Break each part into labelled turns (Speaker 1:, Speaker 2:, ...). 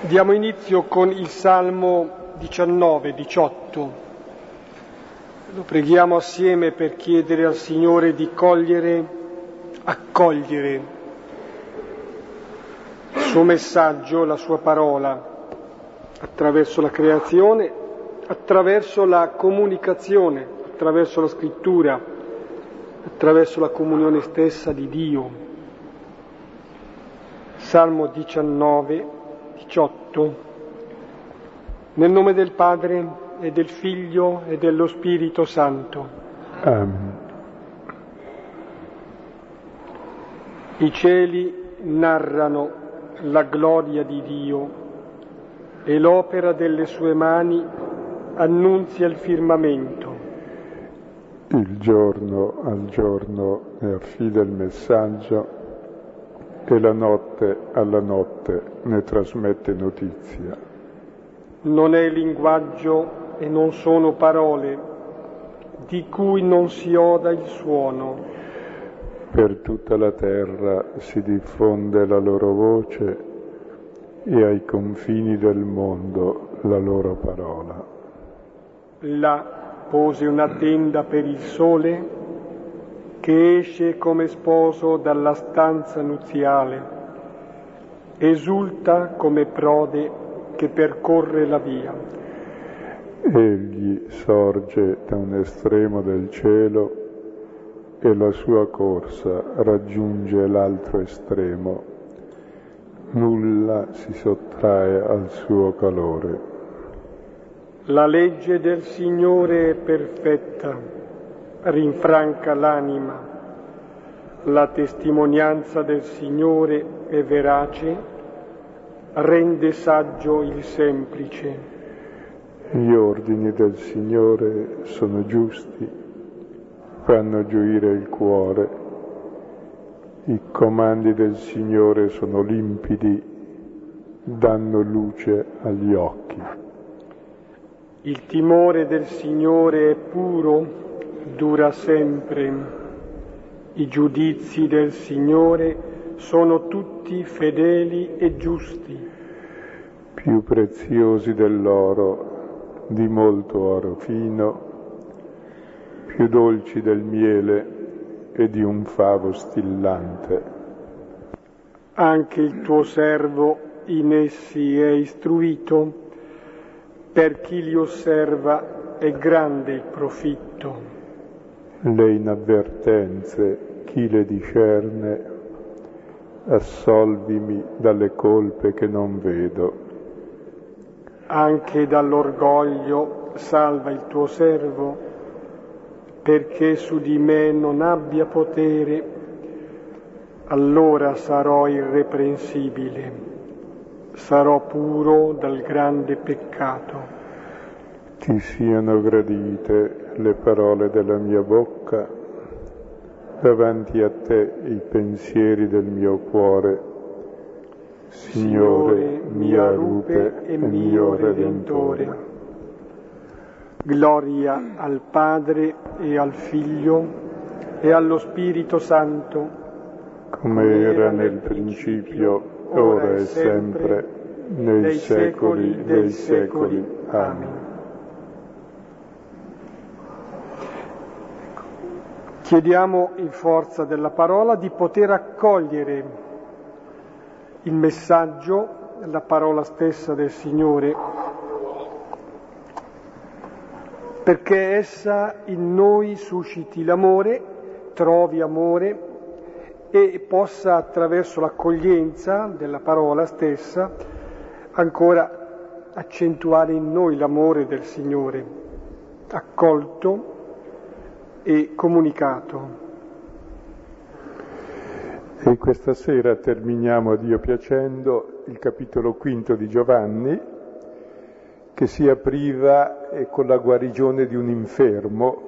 Speaker 1: Diamo inizio con il Salmo 19, 18. Lo preghiamo assieme per chiedere al Signore di cogliere, accogliere il suo messaggio, la sua parola, attraverso la creazione, attraverso la comunicazione, attraverso la scrittura, attraverso la comunione stessa di Dio. Salmo 19, 18. Nel nome del Padre e del Figlio e dello Spirito Santo.
Speaker 2: Amen.
Speaker 1: I cieli narrano la gloria di Dio e l'opera delle sue mani annunzia il firmamento.
Speaker 2: Il giorno al giorno ne affida il messaggio e la notte alla notte ne trasmette notizia.
Speaker 1: Non è linguaggio e non sono parole di cui non si oda il suono.
Speaker 2: Per tutta la terra si diffonde la loro voce e ai confini del mondo la loro parola.
Speaker 1: Là pose una tenda per il sole che esce come sposo dalla stanza nuziale, esulta come prode che percorre la via.
Speaker 2: Egli sorge da un estremo del cielo e la sua corsa raggiunge l'altro estremo. Nulla si sottrae al suo calore.
Speaker 1: La legge del Signore è perfetta rinfranca l'anima. La testimonianza del Signore è verace, rende saggio il semplice.
Speaker 2: Gli ordini del Signore sono giusti, fanno gioire il cuore. I comandi del Signore sono limpidi, danno luce agli occhi.
Speaker 1: Il timore del Signore è puro, dura sempre. I giudizi del Signore sono tutti fedeli e giusti.
Speaker 2: Più preziosi dell'oro, di molto oro fino, più dolci del miele e di un favo stillante.
Speaker 1: Anche il tuo servo in essi è istruito, per chi li osserva è grande il profitto
Speaker 2: le inavvertenze, chi le discerne, assolvimi dalle colpe che non vedo.
Speaker 1: Anche dall'orgoglio salva il tuo servo, perché su di me non abbia potere, allora sarò irreprensibile, sarò puro dal grande peccato.
Speaker 2: Ti siano gradite le parole della mia bocca, davanti a te i pensieri del mio cuore. Signore, mia rupe e mio Redentore.
Speaker 1: Gloria al Padre e al Figlio e allo Spirito Santo,
Speaker 2: come era nel principio, ora e sempre, nei secoli dei secoli. Amen.
Speaker 1: Chiediamo in forza della parola di poter accogliere il messaggio, la parola stessa del Signore, perché essa in noi susciti l'amore, trovi amore e possa attraverso l'accoglienza della parola stessa ancora accentuare in noi l'amore del Signore, accolto e comunicato.
Speaker 2: E questa sera terminiamo a Dio piacendo il capitolo quinto di Giovanni, che si apriva con la guarigione di un infermo,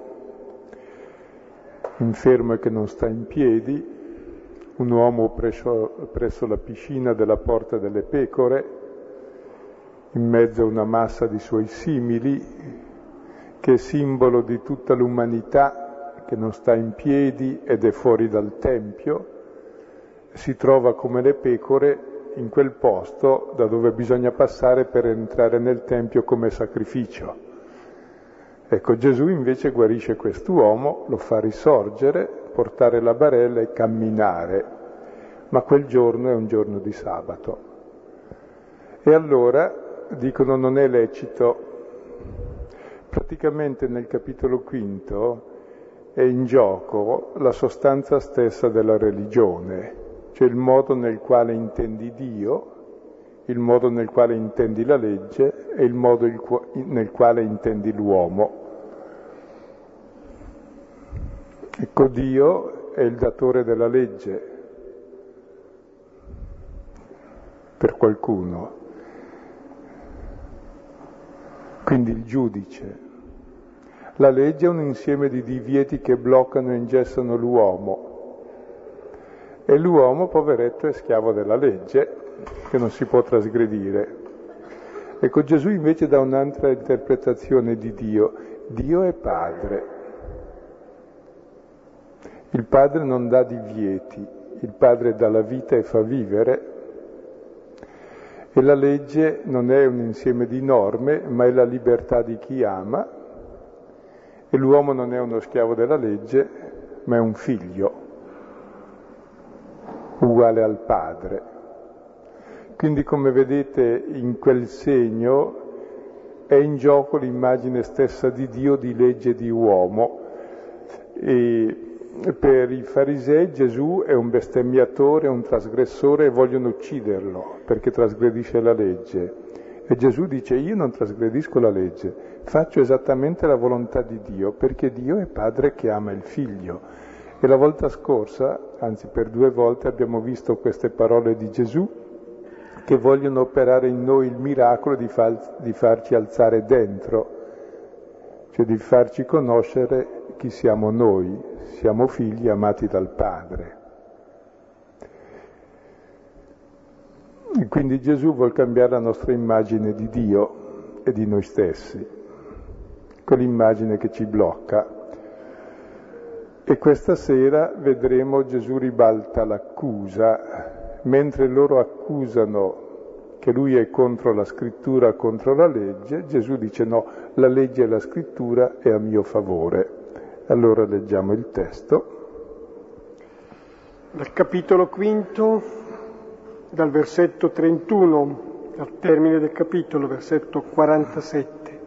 Speaker 2: infermo che non sta in piedi, un uomo presso, presso la piscina della porta delle pecore, in mezzo a una massa di suoi simili, che è simbolo di tutta l'umanità che non sta in piedi ed è fuori dal Tempio, si trova come le pecore in quel posto da dove bisogna passare per entrare nel Tempio come sacrificio. Ecco, Gesù invece guarisce quest'uomo, lo fa risorgere, portare la barella e camminare, ma quel giorno è un giorno di sabato. E allora dicono non è lecito. Praticamente nel capitolo quinto è in gioco la sostanza stessa della religione, cioè il modo nel quale intendi Dio, il modo nel quale intendi la legge e il modo nel quale intendi l'uomo. Ecco, Dio è il datore della legge per qualcuno, quindi il giudice. La legge è un insieme di divieti che bloccano e ingessano l'uomo e l'uomo, poveretto, è schiavo della legge che non si può trasgredire. Ecco, Gesù invece dà un'altra interpretazione di Dio. Dio è padre. Il padre non dà divieti, il padre dà la vita e fa vivere. E la legge non è un insieme di norme, ma è la libertà di chi ama. E l'uomo non è uno schiavo della legge, ma è un figlio, uguale al padre. Quindi come vedete in quel segno è in gioco l'immagine stessa di Dio di legge di uomo. E per i farisei Gesù è un bestemmiatore, un trasgressore e vogliono ucciderlo perché trasgredisce la legge. E Gesù dice io non trasgredisco la legge, faccio esattamente la volontà di Dio perché Dio è padre che ama il figlio. E la volta scorsa, anzi per due volte, abbiamo visto queste parole di Gesù che vogliono operare in noi il miracolo di, far, di farci alzare dentro, cioè di farci conoscere chi siamo noi, siamo figli amati dal Padre. Quindi Gesù vuole cambiare la nostra immagine di Dio e di noi stessi, quell'immagine che ci blocca. E questa sera vedremo Gesù ribalta l'accusa, mentre loro accusano che lui è contro la scrittura, contro la legge, Gesù dice no, la legge e la scrittura è a mio favore. Allora leggiamo il testo.
Speaker 1: Dal capitolo quinto, dal versetto 31 al termine del capitolo, versetto 47.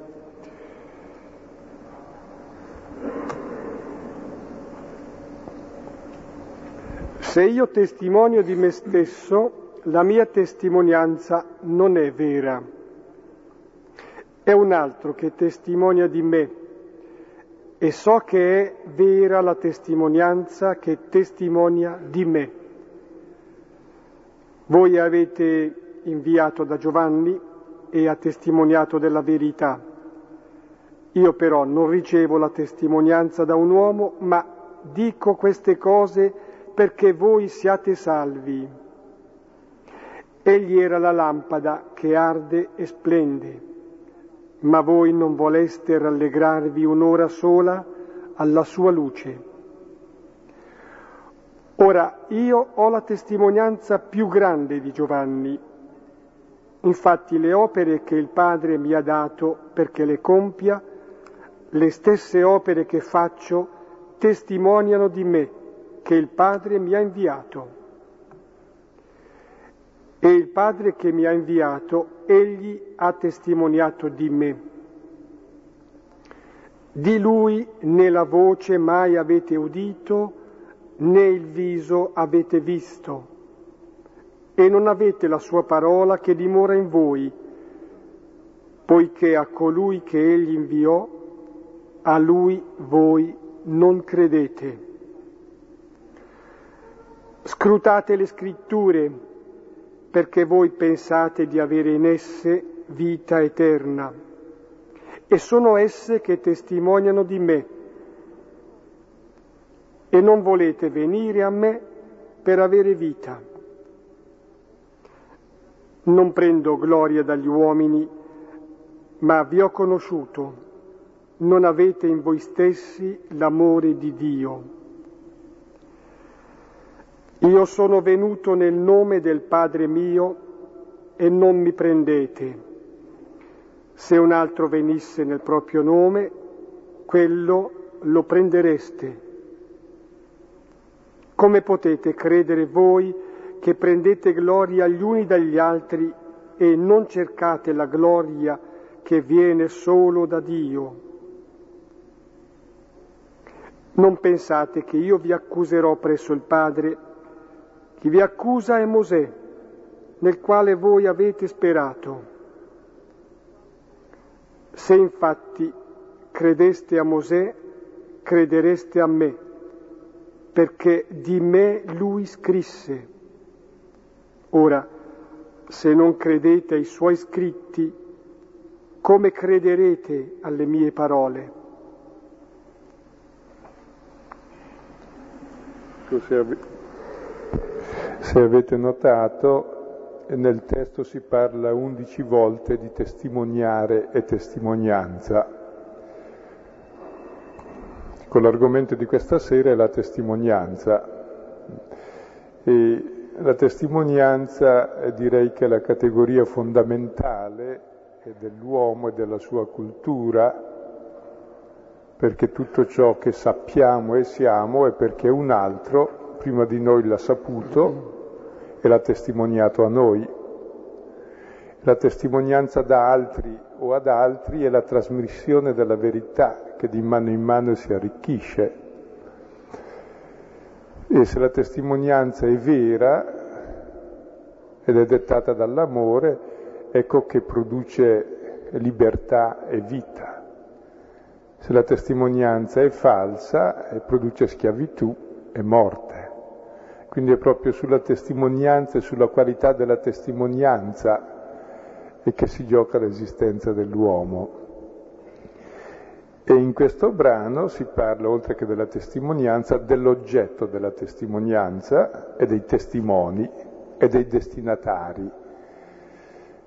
Speaker 1: Se io testimonio di me stesso, la mia testimonianza non è vera. È un altro che testimonia di me e so che è vera la testimonianza che testimonia di me. Voi avete inviato da Giovanni e ha testimoniato della verità. Io però non ricevo la testimonianza da un uomo, ma dico queste cose perché voi siate salvi. Egli era la lampada che arde e splende ma voi non voleste rallegrarvi un'ora sola alla sua luce. Ora io ho la testimonianza più grande di Giovanni. Infatti le opere che il Padre mi ha dato perché le compia, le stesse opere che faccio, testimoniano di me che il Padre mi ha inviato. E il Padre che mi ha inviato, egli ha testimoniato di me. Di lui né la voce mai avete udito, né il viso avete visto, e non avete la sua parola che dimora in voi, poiché a colui che egli inviò, a lui voi non credete. Scrutate le scritture perché voi pensate di avere in esse vita eterna. E sono esse che testimoniano di me e non volete venire a me per avere vita. Non prendo gloria dagli uomini, ma vi ho conosciuto, non avete in voi stessi l'amore di Dio. Io sono venuto nel nome del Padre mio e non mi prendete. Se un altro venisse nel proprio nome, quello lo prendereste. Come potete credere voi che prendete gloria gli uni dagli altri e non cercate la gloria che viene solo da Dio? Non pensate che io vi accuserò presso il Padre. Chi vi accusa è Mosè, nel quale voi avete sperato. Se infatti credeste a Mosè, credereste a me, perché di me lui scrisse. Ora, se non credete ai suoi scritti, come crederete alle mie parole?
Speaker 2: Se avete notato, nel testo si parla undici volte di testimoniare e testimonianza. Con l'argomento di questa sera è la testimonianza. E la testimonianza eh, direi che è la categoria fondamentale dell'uomo e della sua cultura, perché tutto ciò che sappiamo e siamo è perché un altro prima di noi l'ha saputo e l'ha testimoniato a noi. La testimonianza da altri o ad altri è la trasmissione della verità che di mano in mano si arricchisce. E se la testimonianza è vera ed è dettata dall'amore, ecco che produce libertà e vita. Se la testimonianza è falsa, produce schiavitù e morte. Quindi è proprio sulla testimonianza e sulla qualità della testimonianza che si gioca l'esistenza dell'uomo. E in questo brano si parla, oltre che della testimonianza, dell'oggetto della testimonianza e dei testimoni e dei destinatari.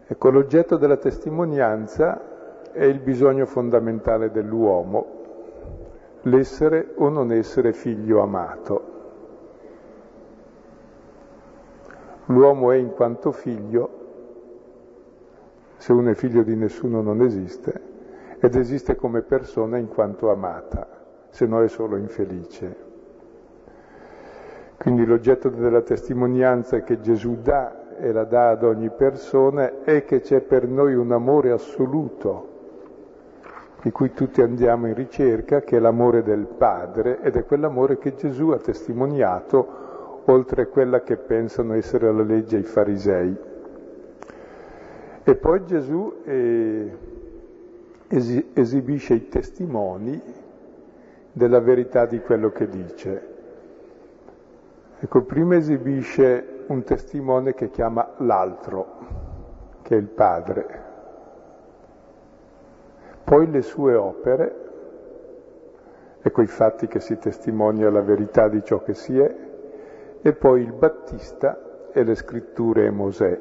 Speaker 2: Ecco, l'oggetto della testimonianza è il bisogno fondamentale dell'uomo, l'essere o non essere figlio amato. L'uomo è in quanto figlio, se uno è figlio di nessuno non esiste, ed esiste come persona in quanto amata, se no è solo infelice. Quindi l'oggetto della testimonianza che Gesù dà e la dà ad ogni persona è che c'è per noi un amore assoluto di cui tutti andiamo in ricerca, che è l'amore del Padre ed è quell'amore che Gesù ha testimoniato oltre a quella che pensano essere la legge i farisei. E poi Gesù eh, esibisce i testimoni della verità di quello che dice. Ecco, prima esibisce un testimone che chiama l'altro, che è il Padre, poi le sue opere, ecco i fatti che si testimonia la verità di ciò che si è, e poi il Battista e le scritture e Mosè.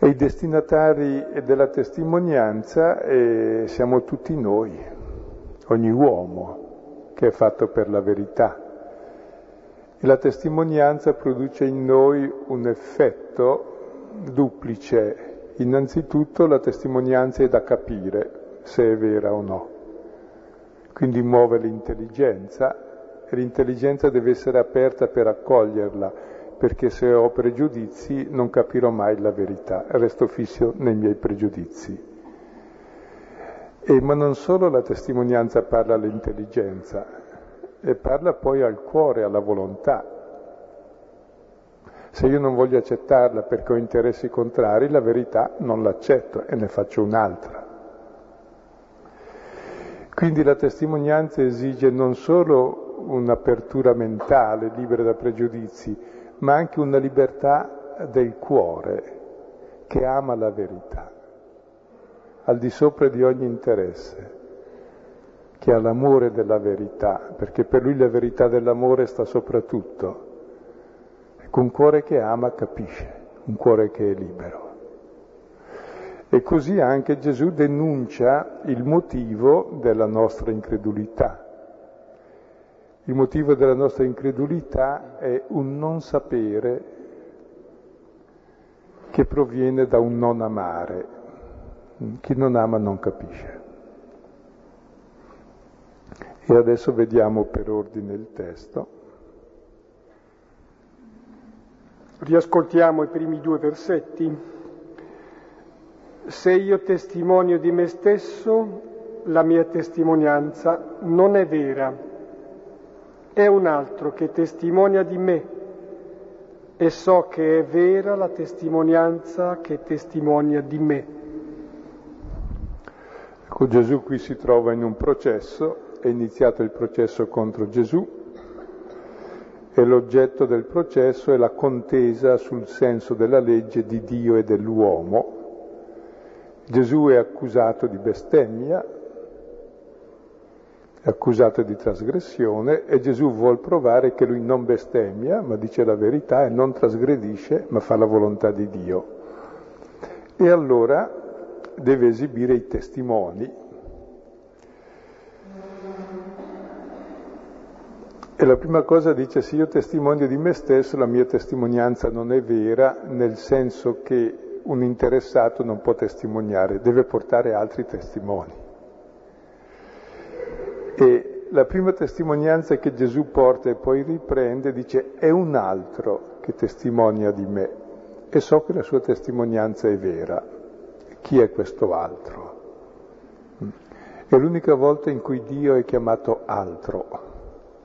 Speaker 2: E i destinatari della testimonianza eh, siamo tutti noi, ogni uomo che è fatto per la verità. E la testimonianza produce in noi un effetto duplice. Innanzitutto la testimonianza è da capire se è vera o no, quindi muove l'intelligenza e l'intelligenza deve essere aperta per accoglierla, perché se ho pregiudizi non capirò mai la verità, resto fisso nei miei pregiudizi. E, ma non solo la testimonianza parla all'intelligenza, e parla poi al cuore, alla volontà. Se io non voglio accettarla perché ho interessi contrari, la verità non l'accetto e ne faccio un'altra. Quindi la testimonianza esige non solo un'apertura mentale libera da pregiudizi, ma anche una libertà del cuore che ama la verità, al di sopra di ogni interesse, che ha l'amore della verità, perché per lui la verità dell'amore sta sopra tutto. Ecco, un cuore che ama capisce, un cuore che è libero. E così anche Gesù denuncia il motivo della nostra incredulità il motivo della nostra incredulità è un non sapere che proviene da un non amare. Chi non ama non capisce. E adesso vediamo per ordine il testo.
Speaker 1: Riascoltiamo i primi due versetti. Se io testimonio di me stesso, la mia testimonianza non è vera, è un altro che testimonia di me e so che è vera la testimonianza che testimonia di me.
Speaker 2: Ecco, Gesù qui si trova in un processo, è iniziato il processo contro Gesù, e l'oggetto del processo è la contesa sul senso della legge di Dio e dell'uomo. Gesù è accusato di bestemmia, accusato di trasgressione e Gesù vuol provare che lui non bestemmia, ma dice la verità e non trasgredisce, ma fa la volontà di Dio. E allora deve esibire i testimoni E la prima cosa dice, se io testimonio di me stesso, la mia testimonianza non è vera, nel senso che un interessato non può testimoniare, deve portare altri testimoni. E la prima testimonianza che Gesù porta e poi riprende dice, è un altro che testimonia di me e so che la sua testimonianza è vera. Chi è questo altro? È l'unica volta in cui Dio è chiamato altro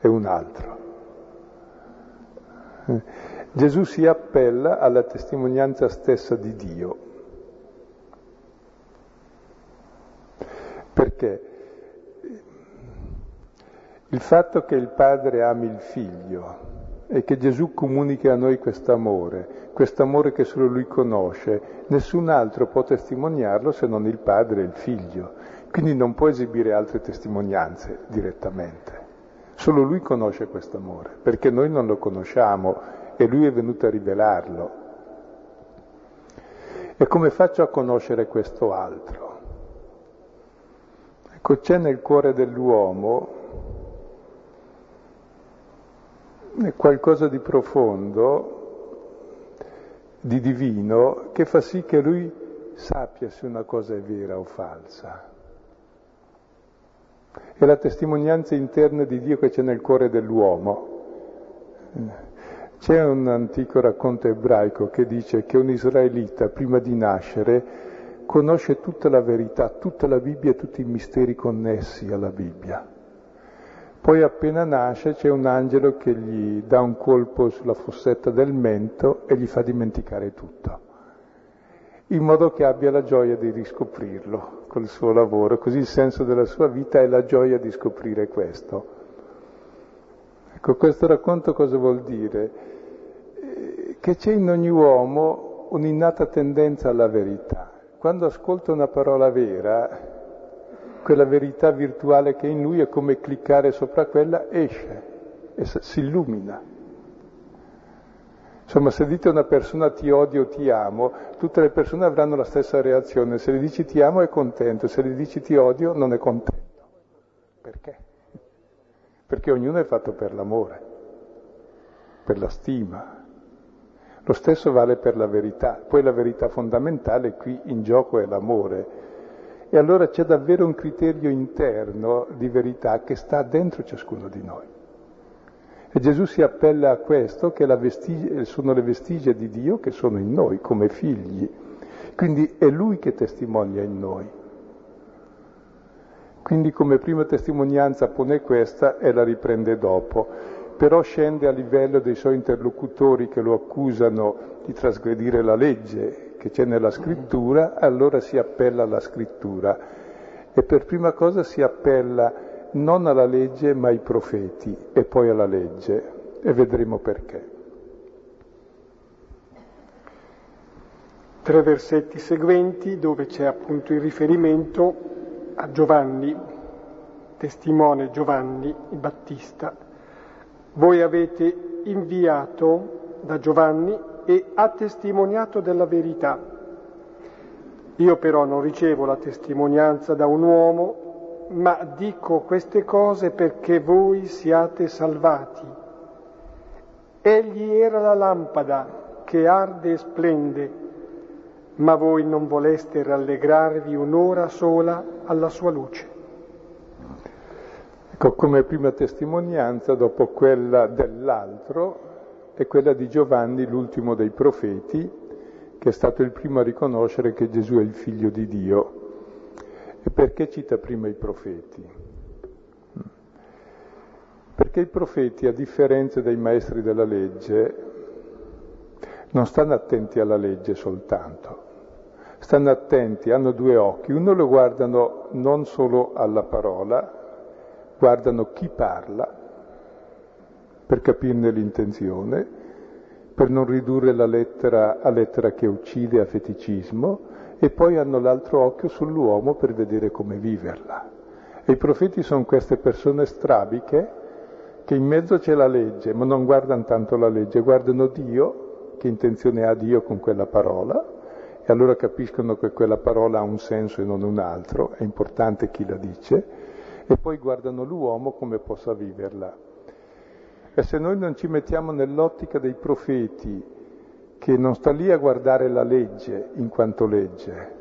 Speaker 2: è un altro. Gesù si appella alla testimonianza stessa di Dio. Perché il fatto che il Padre ami il Figlio e che Gesù comunichi a noi quest'amore, quest'amore che solo Lui conosce, nessun altro può testimoniarlo se non il Padre e il Figlio. Quindi non può esibire altre testimonianze direttamente. Solo lui conosce questo amore, perché noi non lo conosciamo e lui è venuto a rivelarlo. E come faccio a conoscere questo altro? Ecco, c'è nel cuore dell'uomo qualcosa di profondo, di divino, che fa sì che lui sappia se una cosa è vera o falsa. È la testimonianza interna di Dio che c'è nel cuore dell'uomo. C'è un antico racconto ebraico che dice che un israelita prima di nascere conosce tutta la verità, tutta la Bibbia e tutti i misteri connessi alla Bibbia. Poi appena nasce c'è un angelo che gli dà un colpo sulla fossetta del mento e gli fa dimenticare tutto in modo che abbia la gioia di riscoprirlo col suo lavoro, così il senso della sua vita è la gioia di scoprire questo. Ecco, questo racconto cosa vuol dire? Eh, che c'è in ogni uomo un'innata tendenza alla verità. Quando ascolta una parola vera, quella verità virtuale che è in lui è come cliccare sopra quella, esce e si illumina. Insomma, se dite a una persona ti odio ti amo, tutte le persone avranno la stessa reazione. Se le dici ti amo è contento, se le dici ti odio non è contento. Perché? Perché ognuno è fatto per l'amore, per la stima. Lo stesso vale per la verità. Poi la verità fondamentale qui in gioco è l'amore. E allora c'è davvero un criterio interno di verità che sta dentro ciascuno di noi. E Gesù si appella a questo, che vestigia, sono le vestigie di Dio che sono in noi, come figli. Quindi è Lui che testimonia in noi. Quindi come prima testimonianza pone questa e la riprende dopo, però scende a livello dei suoi interlocutori che lo accusano di trasgredire la legge che c'è nella scrittura, allora si appella alla scrittura e per prima cosa si appella non alla legge ma ai profeti e poi alla legge e vedremo perché.
Speaker 1: Tre versetti seguenti dove c'è appunto il riferimento a Giovanni, testimone Giovanni il Battista. Voi avete inviato da Giovanni e ha testimoniato della verità. Io però non ricevo la testimonianza da un uomo ma dico queste cose perché voi siate salvati. Egli era la lampada che arde e splende, ma voi non voleste rallegrarvi un'ora sola alla sua luce.
Speaker 2: Ecco, come prima testimonianza, dopo quella dell'altro, è quella di Giovanni, l'ultimo dei profeti, che è stato il primo a riconoscere che Gesù è il figlio di Dio. E perché cita prima i profeti? Perché i profeti, a differenza dei maestri della legge, non stanno attenti alla legge soltanto, stanno attenti, hanno due occhi, uno lo guardano non solo alla parola, guardano chi parla per capirne l'intenzione, per non ridurre la lettera a lettera che uccide, a feticismo, e poi hanno l'altro occhio sull'uomo per vedere come viverla. E i profeti sono queste persone strabiche che in mezzo c'è la legge, ma non guardano tanto la legge, guardano Dio che intenzione ha Dio con quella parola e allora capiscono che quella parola ha un senso e non un altro, è importante chi la dice, e poi guardano l'uomo come possa viverla. E se noi non ci mettiamo nell'ottica dei profeti, che non sta lì a guardare la legge in quanto legge,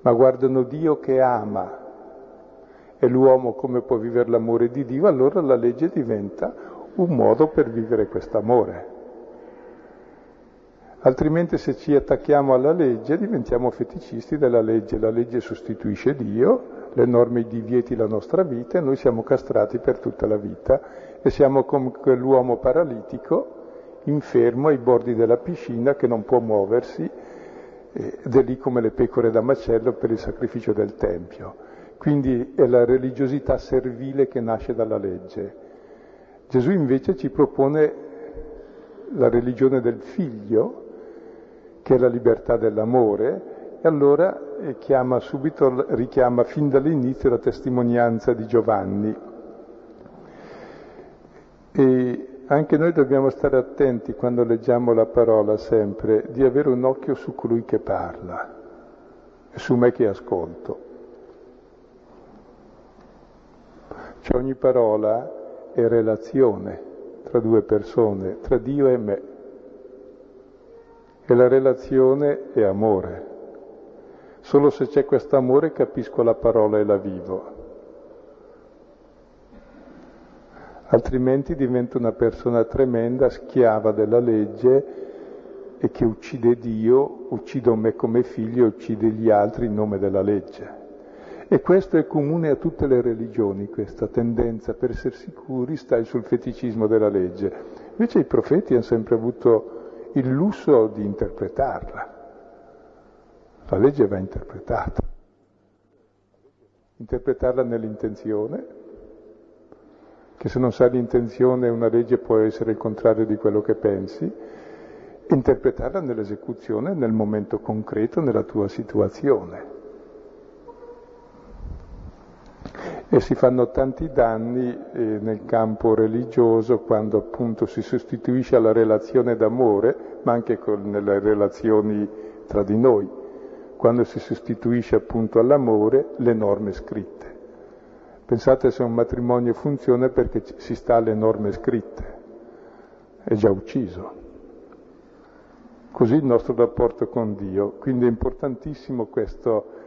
Speaker 2: ma guardano Dio che ama e l'uomo come può vivere l'amore di Dio, allora la legge diventa un modo per vivere quest'amore. Altrimenti se ci attacchiamo alla legge diventiamo feticisti della legge, la legge sostituisce Dio, le norme i divieti la nostra vita e noi siamo castrati per tutta la vita e siamo come quell'uomo paralitico, infermo ai bordi della piscina che non può muoversi ed è lì come le pecore da macello per il sacrificio del Tempio. Quindi è la religiosità servile che nasce dalla legge. Gesù invece ci propone la religione del figlio, che è la libertà dell'amore, e allora eh, subito, richiama fin dall'inizio la testimonianza di Giovanni. E anche noi dobbiamo stare attenti quando leggiamo la parola sempre, di avere un occhio su colui che parla e su me che ascolto. Cioè ogni parola è relazione tra due persone, tra Dio e me e la relazione è amore. Solo se c'è questo amore capisco la parola e la vivo. Altrimenti divento una persona tremenda, schiava della legge e che uccide Dio, uccido me come figlio e uccide gli altri in nome della legge. E questo è comune a tutte le religioni, questa tendenza per essere sicuri stai sul feticismo della legge. Invece i profeti hanno sempre avuto il lusso di interpretarla. La legge va interpretata. Interpretarla nell'intenzione, che se non sai l'intenzione una legge può essere il contrario di quello che pensi, interpretarla nell'esecuzione, nel momento concreto, nella tua situazione. e si fanno tanti danni eh, nel campo religioso quando appunto si sostituisce alla relazione d'amore, ma anche con, nelle relazioni tra di noi, quando si sostituisce appunto all'amore le norme scritte. Pensate se un matrimonio funziona perché si sta alle norme scritte, è già ucciso. Così il nostro rapporto con Dio, quindi è importantissimo questo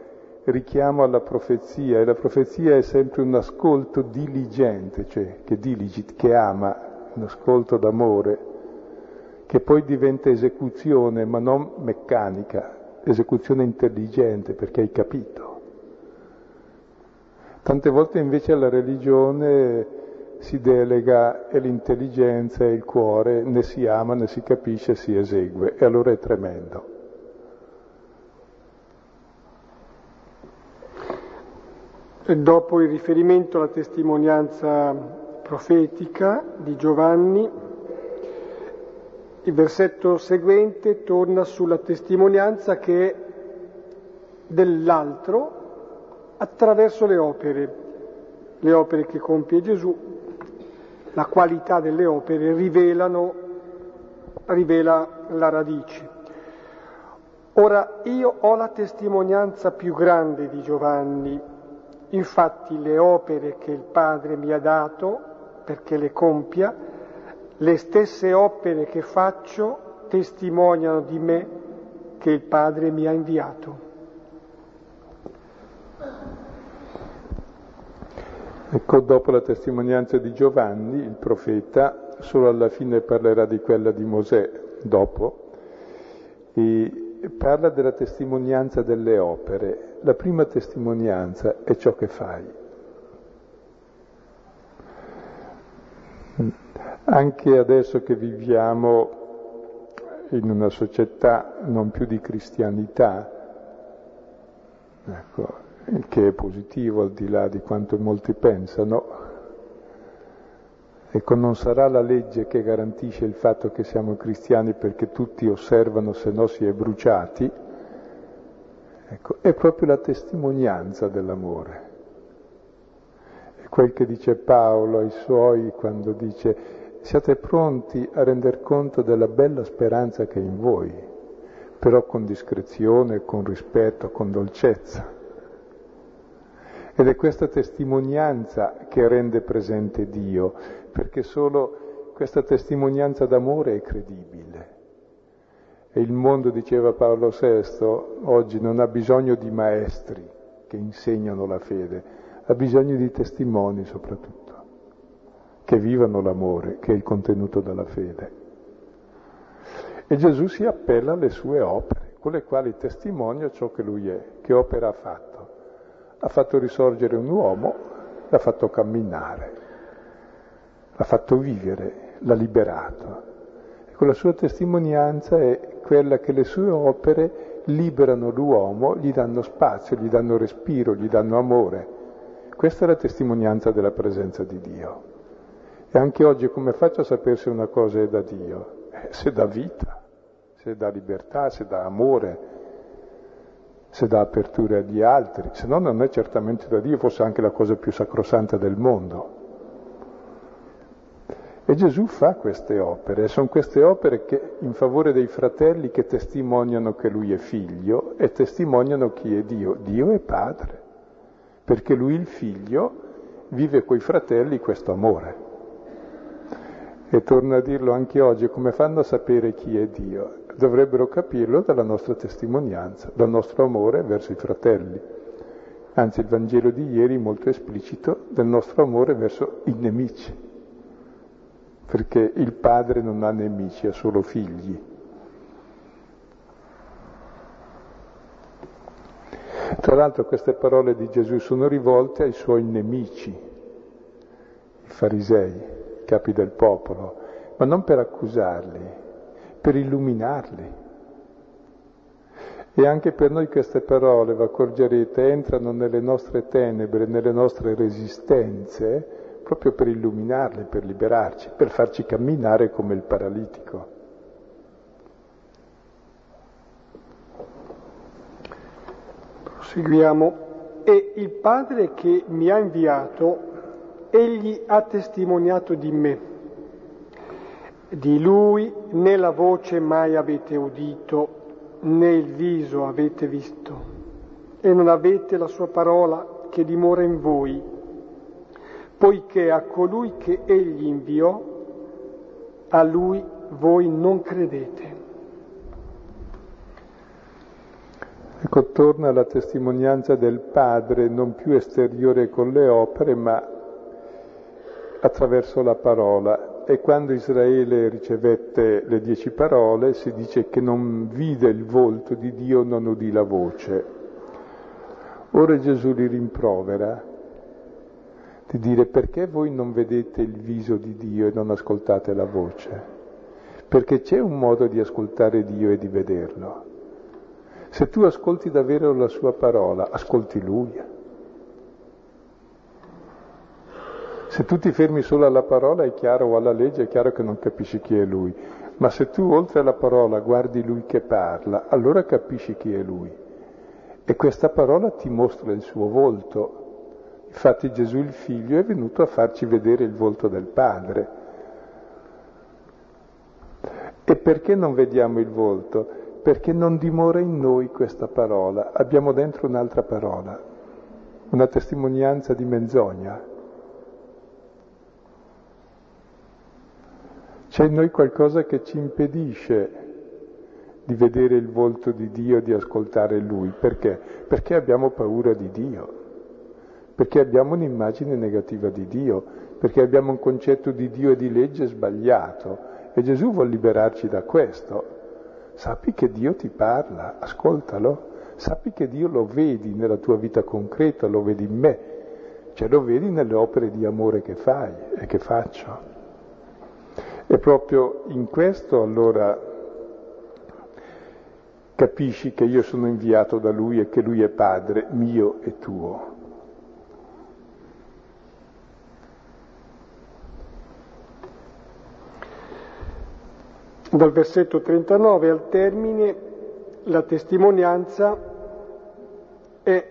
Speaker 2: richiamo alla profezia e la profezia è sempre un ascolto diligente, cioè che diligit, che ama, un ascolto d'amore, che poi diventa esecuzione, ma non meccanica, esecuzione intelligente perché hai capito. Tante volte invece alla religione si delega e l'intelligenza e il cuore, né si ama né si capisce, si esegue e allora è tremendo.
Speaker 1: dopo il riferimento alla testimonianza profetica di Giovanni, il versetto seguente torna sulla testimonianza che è dell'altro attraverso le opere, le opere che compie Gesù, la qualità delle opere rivelano, rivela la radice. Ora io ho la testimonianza più grande di Giovanni, Infatti le opere che il Padre mi ha dato perché le compia, le stesse opere che faccio testimoniano di me che il Padre mi ha inviato.
Speaker 2: Ecco, dopo la testimonianza di Giovanni, il profeta, solo alla fine parlerà di quella di Mosè, dopo, e parla della testimonianza delle opere. La prima testimonianza è ciò che fai. Anche adesso che viviamo in una società non più di cristianità, ecco, che è positivo al di là di quanto molti pensano. Ecco, non sarà la legge che garantisce il fatto che siamo cristiani perché tutti osservano, se no si è bruciati. Ecco, è proprio la testimonianza dell'amore. È quel che dice Paolo ai suoi quando dice siate pronti a render conto della bella speranza che è in voi, però con discrezione, con rispetto, con dolcezza. Ed è questa testimonianza che rende presente Dio, perché solo questa testimonianza d'amore è credibile. E il mondo, diceva Paolo VI, oggi non ha bisogno di maestri che insegnano la fede, ha bisogno di testimoni soprattutto, che vivano l'amore, che è il contenuto della fede. E Gesù si appella alle sue opere, con le quali testimonia ciò che lui è, che opera ha fatto ha fatto risorgere un uomo, l'ha fatto camminare, l'ha fatto vivere, l'ha liberato. Ecco, la sua testimonianza è quella che le sue opere liberano l'uomo, gli danno spazio, gli danno respiro, gli danno amore. Questa è la testimonianza della presenza di Dio. E anche oggi come faccio a sapere se una cosa è da Dio? Eh, se dà vita, se dà libertà, se dà amore, se dà apertura agli altri, se no non è certamente da Dio, forse anche la cosa più sacrosanta del mondo. E Gesù fa queste opere, sono queste opere che, in favore dei fratelli che testimoniano che lui è figlio e testimoniano chi è Dio. Dio è padre, perché lui il figlio vive coi fratelli questo amore. E torno a dirlo anche oggi, come fanno a sapere chi è Dio? Dovrebbero capirlo dalla nostra testimonianza, dal nostro amore verso i fratelli. Anzi, il Vangelo di ieri è molto esplicito del nostro amore verso i nemici, perché il padre non ha nemici, ha solo figli. Tra l'altro queste parole di Gesù sono rivolte ai suoi nemici, i farisei, i capi del popolo, ma non per accusarli, per illuminarli. E anche per noi queste parole, vi accorgerete, entrano nelle nostre tenebre, nelle nostre resistenze, proprio per illuminarle, per liberarci, per farci camminare come il paralitico.
Speaker 1: Proseguiamo. E il Padre che mi ha inviato, egli ha testimoniato di me. Di lui né la voce mai avete udito, né il viso avete visto, e non avete la sua parola che dimora in voi, poiché a colui che egli inviò, a lui voi non credete.
Speaker 2: Ecco, torna la testimonianza del Padre, non più esteriore con le opere, ma attraverso la parola e quando Israele ricevette le dieci parole si dice che non vide il volto di Dio, non udì la voce. Ora Gesù li rimprovera di dire perché voi non vedete il viso di Dio e non ascoltate la voce? Perché c'è un modo di ascoltare Dio e di vederlo. Se tu ascolti davvero la sua parola, ascolti Lui. Se tu ti fermi solo alla parola è chiaro, o alla legge è chiaro che non capisci chi è lui, ma se tu oltre alla parola guardi lui che parla, allora capisci chi è lui. E questa parola ti mostra il suo volto. Infatti Gesù il figlio è venuto a farci vedere il volto del Padre. E perché non vediamo il volto? Perché non dimora in noi questa parola, abbiamo dentro un'altra parola, una testimonianza di menzogna. C'è in noi qualcosa che ci impedisce di vedere il volto di Dio, di ascoltare Lui. Perché? Perché abbiamo paura di Dio, perché abbiamo un'immagine negativa di Dio, perché abbiamo un concetto di Dio e di legge sbagliato. E Gesù vuole liberarci da questo. Sappi che Dio ti parla, ascoltalo. Sappi che Dio lo vedi nella tua vita concreta, lo vedi in me, cioè lo vedi nelle opere di amore che fai e che faccio. E proprio in questo allora capisci che io sono inviato da Lui e che Lui è Padre mio e tuo.
Speaker 1: Dal versetto 39 al termine la testimonianza è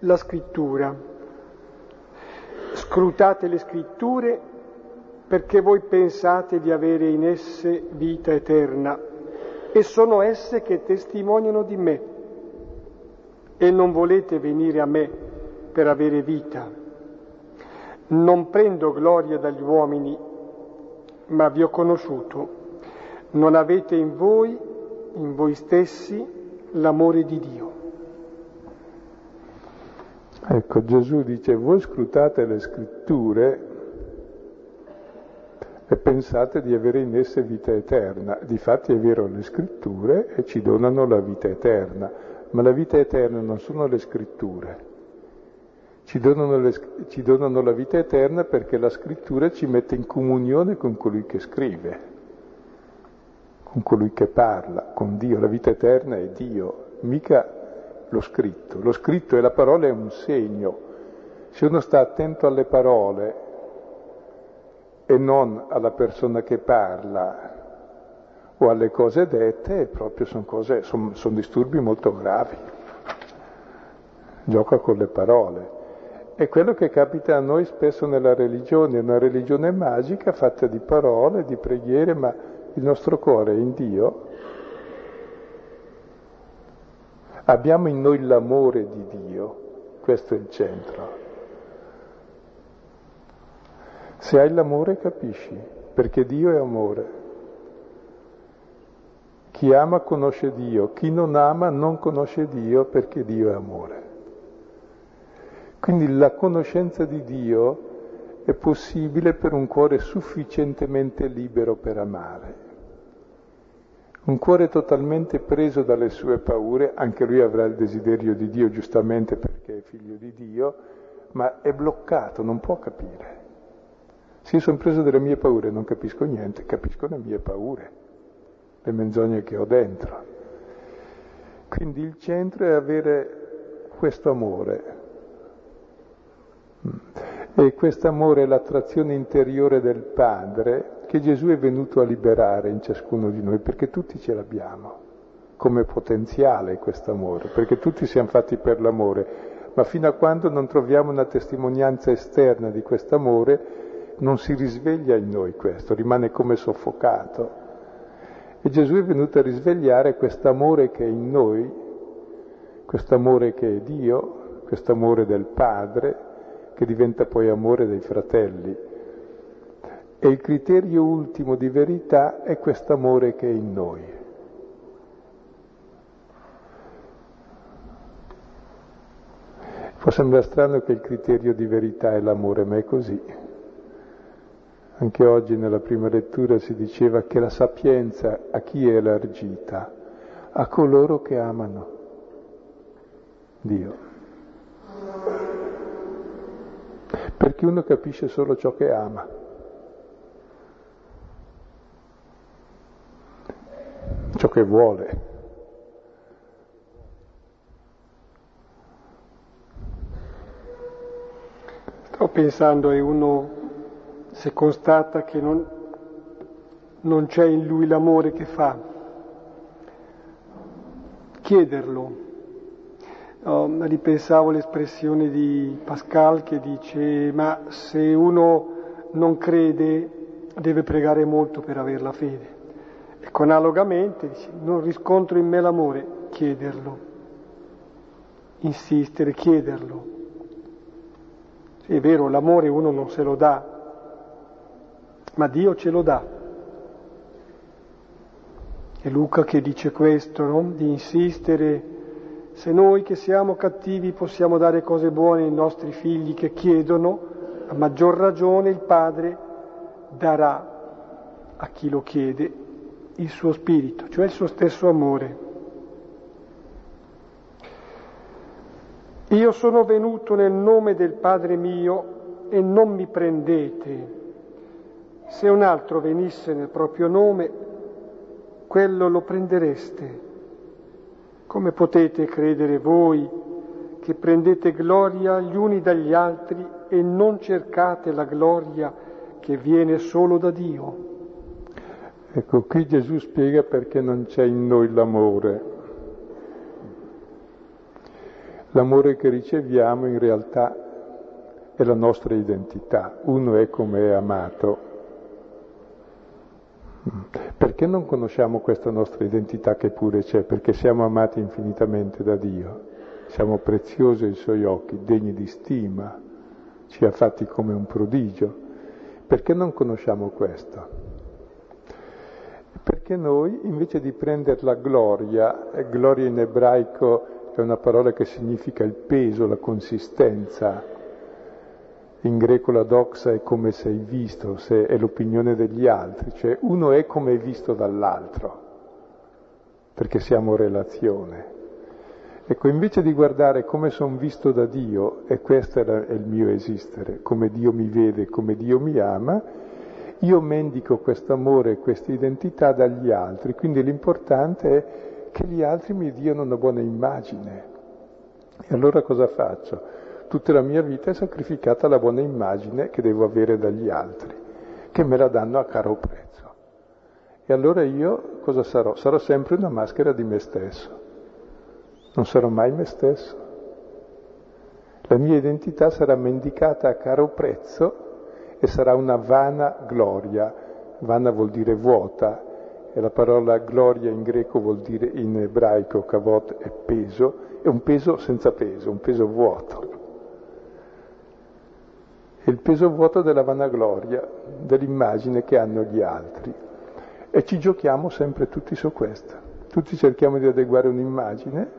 Speaker 1: la scrittura. Scrutate le scritture perché voi pensate di avere in esse vita eterna e sono esse che testimoniano di me e non volete venire a me per avere vita. Non prendo gloria dagli uomini, ma vi ho conosciuto non avete in voi, in voi stessi, l'amore di Dio.
Speaker 2: Ecco, Gesù dice, voi scrutate le scritture e pensate di avere in esse vita eterna. Difatti è vero, le scritture e ci donano la vita eterna, ma la vita eterna non sono le scritture. Ci donano, le, ci donano la vita eterna perché la scrittura ci mette in comunione con colui che scrive con colui che parla, con Dio. La vita eterna è Dio, mica lo scritto. Lo scritto e la parola è un segno. Se uno sta attento alle parole e non alla persona che parla o alle cose dette, proprio sono cose, sono, sono disturbi molto gravi. Gioca con le parole. È quello che capita a noi spesso nella religione, una religione magica fatta di parole, di preghiere, ma il nostro cuore è in Dio, abbiamo in noi l'amore di Dio, questo è il centro. Se hai l'amore capisci, perché Dio è amore. Chi ama conosce Dio, chi non ama non conosce Dio perché Dio è amore. Quindi la conoscenza di Dio è possibile per un cuore sufficientemente libero per amare. Un cuore totalmente preso dalle sue paure, anche lui avrà il desiderio di Dio giustamente perché è figlio di Dio, ma è bloccato, non può capire. Io sono preso dalle mie paure non capisco niente, capisco le mie paure, le menzogne che ho dentro. Quindi il centro è avere questo amore. E questo amore è l'attrazione interiore del Padre che Gesù è venuto a liberare in ciascuno di noi, perché tutti ce l'abbiamo come potenziale questo amore, perché tutti siamo fatti per l'amore, ma fino a quando non troviamo una testimonianza esterna di questo amore, non si risveglia in noi questo, rimane come soffocato. E Gesù è venuto a risvegliare questo amore che è in noi, questo amore che è Dio, questo amore del Padre, che diventa poi amore dei fratelli. E il criterio ultimo di verità è questo amore che è in noi. Può sembrare strano che il criterio di verità è l'amore, ma è così. Anche oggi nella prima lettura si diceva che la sapienza a chi è elargita? A coloro che amano Dio. Perché uno capisce solo ciò che ama. ciò che vuole.
Speaker 1: Sto pensando e uno se constata che non, non c'è in lui l'amore che fa, chiederlo. Oh, ripensavo l'espressione di Pascal che dice ma se uno non crede deve pregare molto per avere la fede. Ecco, analogamente, dice, non riscontro in me l'amore, chiederlo, insistere, chiederlo. Sì, è vero, l'amore uno non se lo dà, ma Dio ce lo dà. È Luca che dice questo, no? di insistere, se noi che siamo cattivi possiamo dare cose buone ai nostri figli che chiedono, a maggior ragione il Padre darà a chi lo chiede il suo spirito, cioè il suo stesso amore. Io sono venuto nel nome del Padre mio e non mi prendete. Se un altro venisse nel proprio nome, quello lo prendereste. Come potete credere voi che prendete gloria gli uni dagli altri e non cercate la gloria che viene solo da Dio?
Speaker 2: Ecco, qui Gesù spiega perché non c'è in noi l'amore. L'amore che riceviamo in realtà è la nostra identità. Uno è come è amato, perché non conosciamo questa nostra identità che pure c'è? Perché siamo amati infinitamente da Dio, siamo preziosi ai Suoi occhi, degni di stima, ci ha fatti come un prodigio. Perché non conosciamo questo? Perché noi, invece di prendere la gloria, gloria in ebraico è una parola che significa il peso, la consistenza, in greco la doxa è come sei visto, se è l'opinione degli altri, cioè uno è come è visto dall'altro, perché siamo relazione. Ecco, invece di guardare come sono visto da Dio, e questo è il mio esistere, come Dio mi vede, come Dio mi ama, io mendico questo amore e questa identità dagli altri, quindi l'importante è che gli altri mi diano una buona immagine. E allora cosa faccio? Tutta la mia vita è sacrificata alla buona immagine che devo avere dagli altri, che me la danno a caro prezzo. E allora io cosa sarò? Sarò sempre una maschera di me stesso. Non sarò mai me stesso. La mia identità sarà mendicata a caro prezzo e sarà una vana gloria. Vana vuol dire vuota e la parola gloria in greco vuol dire in ebraico kavot è peso, è un peso senza peso, un peso vuoto il peso vuoto della vanagloria, dell'immagine che hanno gli altri. E ci giochiamo sempre tutti su questo. Tutti cerchiamo di adeguare un'immagine.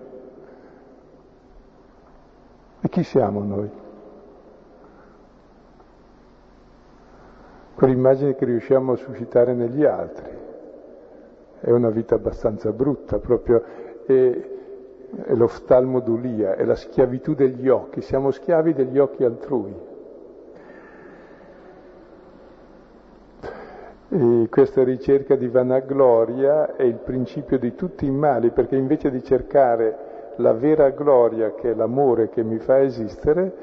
Speaker 2: E chi siamo noi? Quell'immagine che riusciamo a suscitare negli altri. È una vita abbastanza brutta, proprio è, è l'oftalmodulia, è la schiavitù degli occhi, siamo schiavi degli occhi altrui. E questa ricerca di vanagloria è il principio di tutti i mali, perché invece di cercare la vera gloria, che è l'amore che mi fa esistere,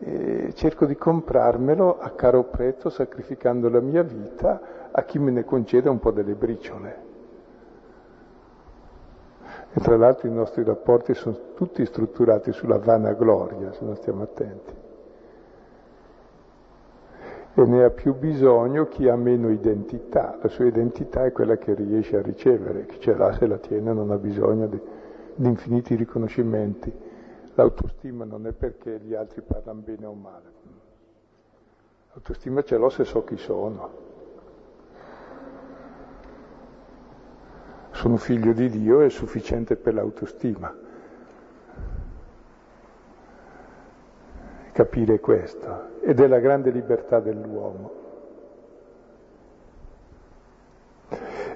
Speaker 2: eh, cerco di comprarmelo a caro prezzo, sacrificando la mia vita a chi me ne concede un po' delle briciole. E tra l'altro i nostri rapporti sono tutti strutturati sulla vanagloria, se non stiamo attenti e ne ha più bisogno chi ha meno identità. La sua identità è quella che riesce a ricevere, chi ce l'ha se la tiene non ha bisogno di, di infiniti riconoscimenti. L'autostima non è perché gli altri parlano bene o male. L'autostima ce l'ho se so chi sono. Sono figlio di Dio, è sufficiente per l'autostima. Capire questo ed è la grande libertà dell'uomo.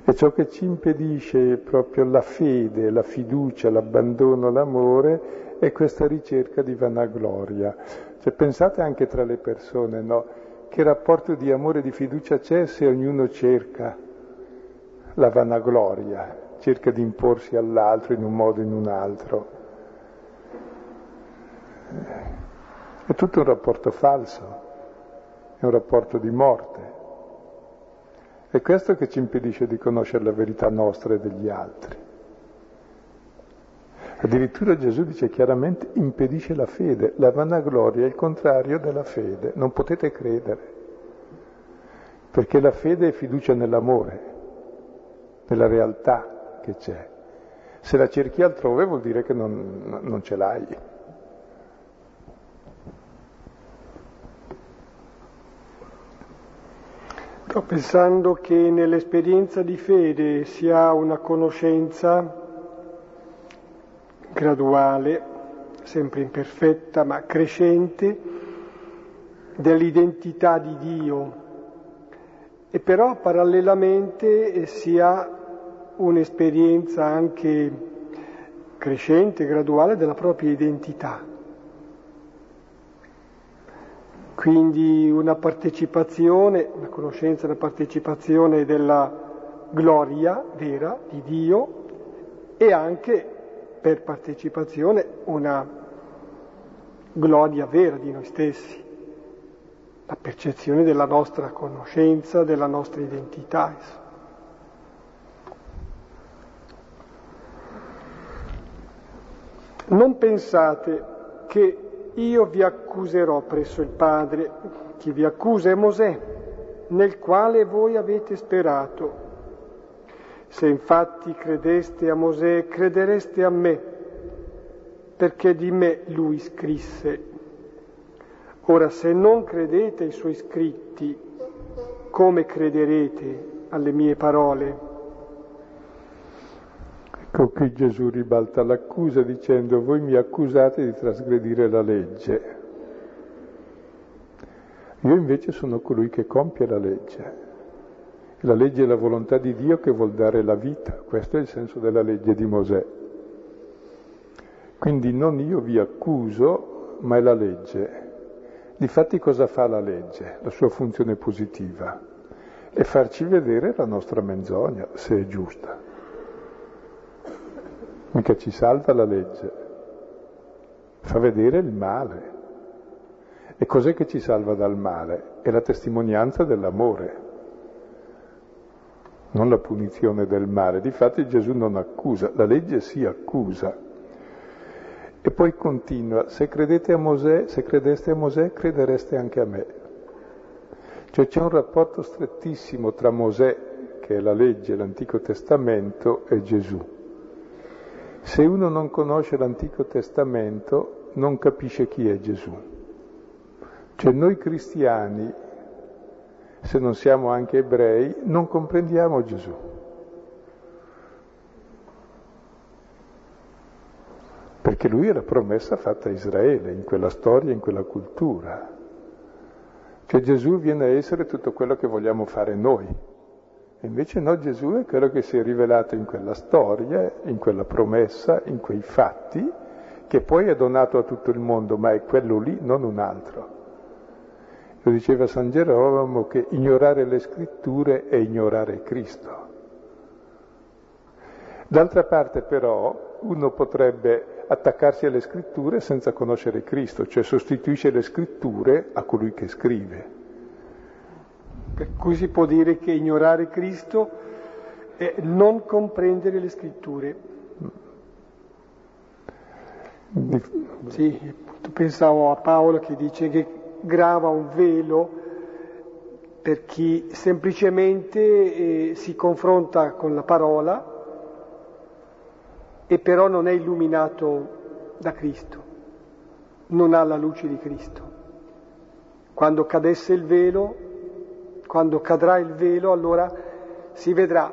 Speaker 2: E ciò che ci impedisce proprio la fede, la fiducia, l'abbandono, l'amore è questa ricerca di vanagloria. Cioè, pensate anche tra le persone, no? Che rapporto di amore e di fiducia c'è se ognuno cerca la vanagloria, cerca di imporsi all'altro in un modo o in un altro. È tutto un rapporto falso, è un rapporto di morte. È questo che ci impedisce di conoscere la verità nostra e degli altri. Addirittura Gesù dice chiaramente impedisce la fede, la vanagloria è il contrario della fede, non potete credere, perché la fede è fiducia nell'amore, nella realtà che c'è. Se la cerchi altrove vuol dire che non, non ce l'hai.
Speaker 1: Sto pensando che nell'esperienza di fede si ha una conoscenza graduale, sempre imperfetta ma crescente, dell'identità di Dio e però parallelamente si ha un'esperienza anche crescente, graduale della propria identità. Quindi una partecipazione, una conoscenza, una partecipazione della gloria vera di Dio e anche per partecipazione una gloria vera di noi stessi, la percezione della nostra conoscenza, della nostra identità. Non pensate che io vi accuserò presso il Padre, chi vi accusa è Mosè, nel quale voi avete sperato. Se infatti credeste a Mosè, credereste a me, perché di me lui scrisse. Ora, se non credete ai suoi scritti, come crederete alle mie parole?
Speaker 2: Ecco qui Gesù ribalta l'accusa dicendo voi mi accusate di trasgredire la legge. Io invece sono colui che compie la legge. La legge è la volontà di Dio che vuol dare la vita, questo è il senso della legge di Mosè. Quindi non io vi accuso, ma è la legge. Difatti cosa fa la legge? La sua funzione positiva è farci vedere la nostra menzogna, se è giusta. Mica ci salva la legge, fa vedere il male. E cos'è che ci salva dal male? È la testimonianza dell'amore, non la punizione del male. Difatti Gesù non accusa, la legge si accusa. E poi continua, se credete a Mosè, se credeste a Mosè, credereste anche a me. Cioè c'è un rapporto strettissimo tra Mosè, che è la legge, l'Antico Testamento, e Gesù. Se uno non conosce l'Antico Testamento non capisce chi è Gesù. Cioè noi cristiani, se non siamo anche ebrei, non comprendiamo Gesù. Perché lui è la promessa fatta a Israele, in quella storia, in quella cultura. Cioè Gesù viene a essere tutto quello che vogliamo fare noi. E invece no, Gesù è quello che si è rivelato in quella storia, in quella promessa, in quei fatti, che poi è donato a tutto il mondo, ma è quello lì, non un altro. Lo diceva San Gerolamo che ignorare le scritture è ignorare Cristo. D'altra parte però uno potrebbe attaccarsi alle scritture senza conoscere Cristo, cioè sostituisce le scritture a colui che scrive.
Speaker 1: Per cui si può dire che ignorare Cristo è non comprendere le scritture. Sì, pensavo a Paolo che dice che grava un velo per chi semplicemente eh, si confronta con la parola e però non è illuminato da Cristo, non ha la luce di Cristo. Quando cadesse il velo quando cadrà il velo, allora si vedrà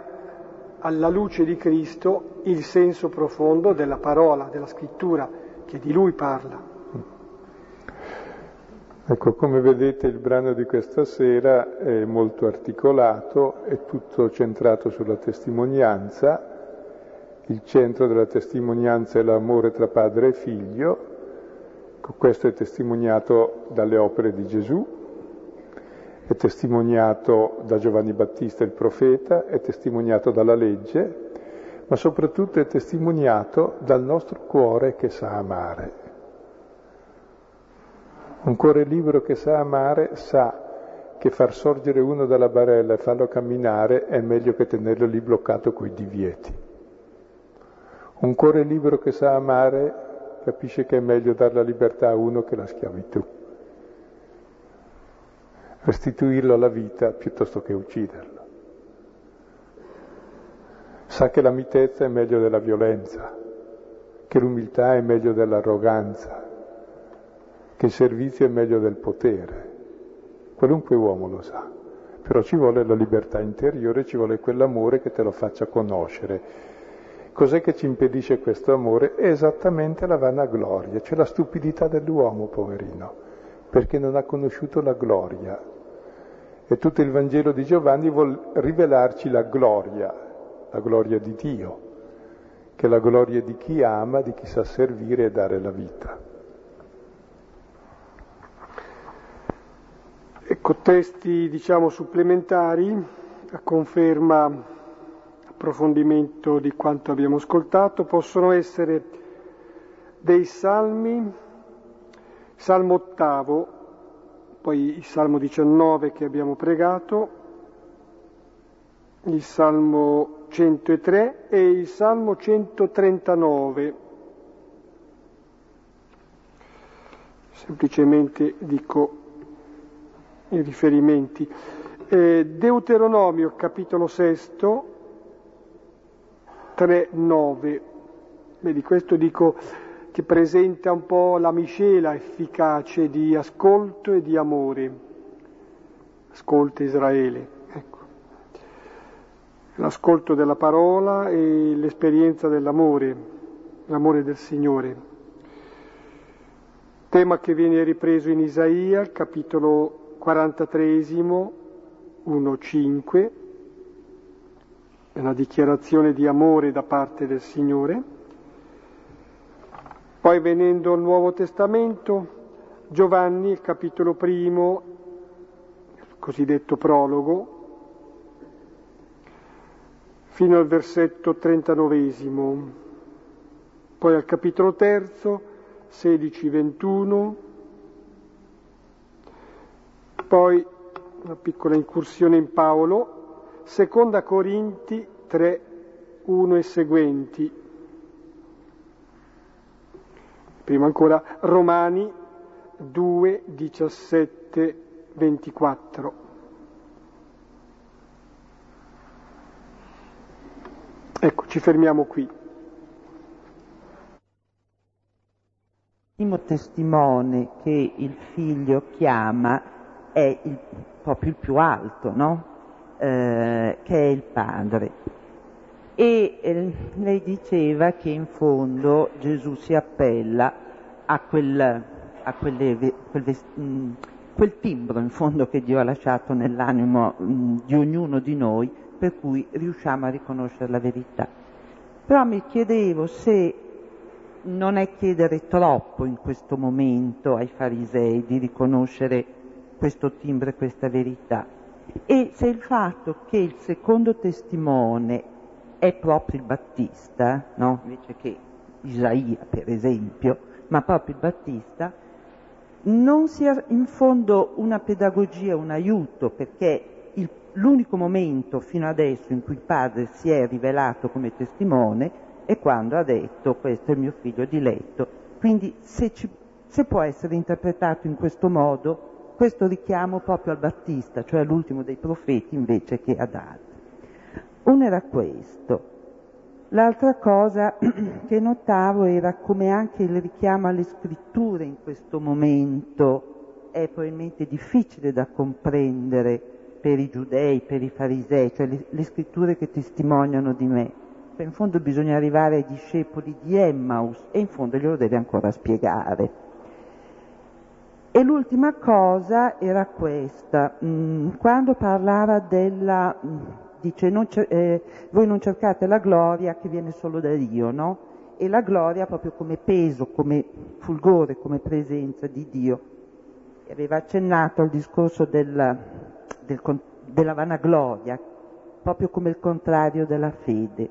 Speaker 1: alla luce di Cristo il senso profondo della parola, della scrittura, che di Lui parla.
Speaker 2: Ecco, come vedete il brano di questa sera è molto articolato, è tutto centrato sulla testimonianza, il centro della testimonianza è l'amore tra padre e figlio, questo è testimoniato dalle opere di Gesù, è testimoniato da Giovanni Battista il profeta, è testimoniato dalla legge, ma soprattutto è testimoniato dal nostro cuore che sa amare. Un cuore libero che sa amare sa che far sorgere uno dalla barella e farlo camminare è meglio che tenerlo lì bloccato coi divieti. Un cuore libero che sa amare capisce che è meglio dare la libertà a uno che la schiavitù restituirlo alla vita piuttosto che ucciderlo. Sa che la mitezza è meglio della violenza, che l'umiltà è meglio dell'arroganza, che il servizio è meglio del potere. Qualunque uomo lo sa, però ci vuole la libertà interiore, ci vuole quell'amore che te lo faccia conoscere. Cos'è che ci impedisce questo amore? È esattamente la vanagloria, cioè la stupidità dell'uomo, poverino, perché non ha conosciuto la gloria. E tutto il Vangelo di Giovanni vuol rivelarci la gloria, la gloria di Dio, che è la gloria di chi ama, di chi sa servire e dare la vita.
Speaker 1: Ecco, testi diciamo supplementari a conferma, approfondimento di quanto abbiamo ascoltato, possono essere dei salmi, salmo ottavo, poi il salmo 19 che abbiamo pregato, il salmo 103 e il salmo 139. Semplicemente dico i riferimenti. Eh, Deuteronomio capitolo 6, 3, 9. Beh, di questo dico che presenta un po' la miscela efficace di ascolto e di amore. Ascolta Israele. Ecco. L'ascolto della parola e l'esperienza dell'amore, l'amore del Signore. Tema che viene ripreso in Isaia, capitolo 43, 1.5, è una dichiarazione di amore da parte del Signore. Poi venendo al Nuovo Testamento, Giovanni, il capitolo primo, il cosiddetto prologo, fino al versetto 39. Poi al capitolo terzo, 16-21, poi una piccola incursione in Paolo, seconda Corinti 3, 1 e seguenti. Prima ancora Romani 2, 17, 24. Ecco, ci fermiamo qui.
Speaker 3: Primo testimone che il figlio chiama è il, proprio il più alto, no? eh, che è il padre. E eh, lei diceva che in fondo Gesù si appella a quel, a quelle, quel, mm, quel, timbro in fondo che Dio ha lasciato nell'animo mm, di ognuno di noi per cui riusciamo a riconoscere la verità. Però mi chiedevo se non è chiedere troppo in questo momento ai farisei di riconoscere questo timbro e questa verità. E se il fatto che il secondo testimone è proprio il Battista, no? invece che Isaia per esempio, ma proprio il Battista, non sia in fondo una pedagogia, un aiuto, perché il, l'unico momento fino adesso in cui il padre si è rivelato come testimone è quando ha detto questo è mio figlio diletto. Quindi se, ci, se può essere interpretato in questo modo, questo richiamo proprio al Battista, cioè all'ultimo dei profeti invece che ad altri. Uno era questo. L'altra cosa che notavo era come anche il richiamo alle scritture in questo momento è probabilmente difficile da comprendere per i giudei, per i farisei, cioè le, le scritture che testimoniano di me. Cioè in fondo bisogna arrivare ai discepoli di Emmaus e in fondo glielo deve ancora spiegare. E l'ultima cosa era questa, mm, quando parlava della, mm, dice, eh, voi non cercate la gloria che viene solo da Dio, no? E la gloria proprio come peso, come fulgore, come presenza di Dio. E aveva accennato al discorso del, del, della vanagloria, proprio come il contrario della fede.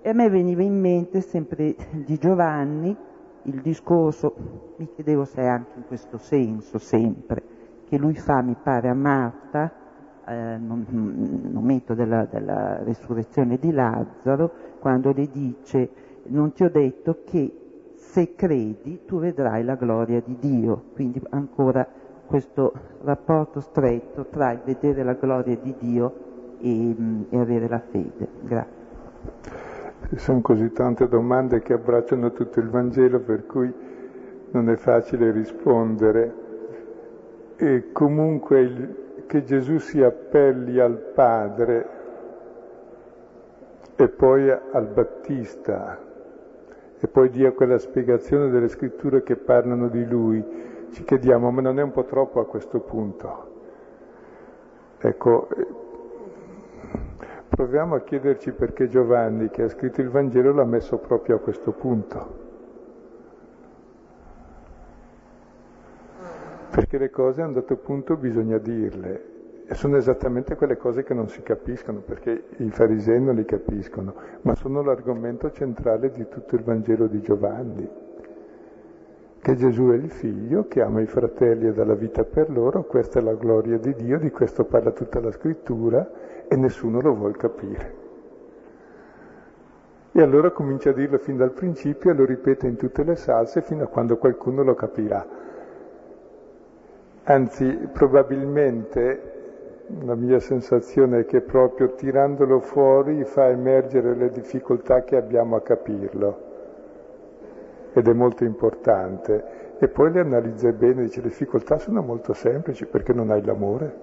Speaker 3: E a me veniva in mente sempre di Giovanni, il discorso, mi chiedevo se è anche in questo senso sempre, che lui fa, mi pare, a Marta, eh, momento della, della resurrezione di Lazzaro, quando le dice, non ti ho detto che se credi tu vedrai la gloria di Dio. Quindi ancora questo rapporto stretto tra il vedere la gloria di Dio e, e avere la fede. Grazie.
Speaker 2: Sono così tante domande che abbracciano tutto il Vangelo per cui non è facile rispondere. E comunque il, che Gesù si appelli al Padre e poi al Battista e poi dia quella spiegazione delle scritture che parlano di lui, ci chiediamo, ma non è un po' troppo a questo punto? Ecco, proviamo a chiederci perché Giovanni, che ha scritto il Vangelo, l'ha messo proprio a questo punto. Perché le cose a un dato punto bisogna dirle e sono esattamente quelle cose che non si capiscono, perché i farisei non li capiscono, ma sono l'argomento centrale di tutto il Vangelo di Giovanni. Che Gesù è il figlio, che ama i fratelli e dà la vita per loro, questa è la gloria di Dio, di questo parla tutta la scrittura e nessuno lo vuole capire. E allora comincia a dirlo fin dal principio e lo ripete in tutte le salse fino a quando qualcuno lo capirà. Anzi, probabilmente la mia sensazione è che proprio tirandolo fuori fa emergere le difficoltà che abbiamo a capirlo ed è molto importante. E poi le analizza bene, dice le difficoltà sono molto semplici perché non hai l'amore,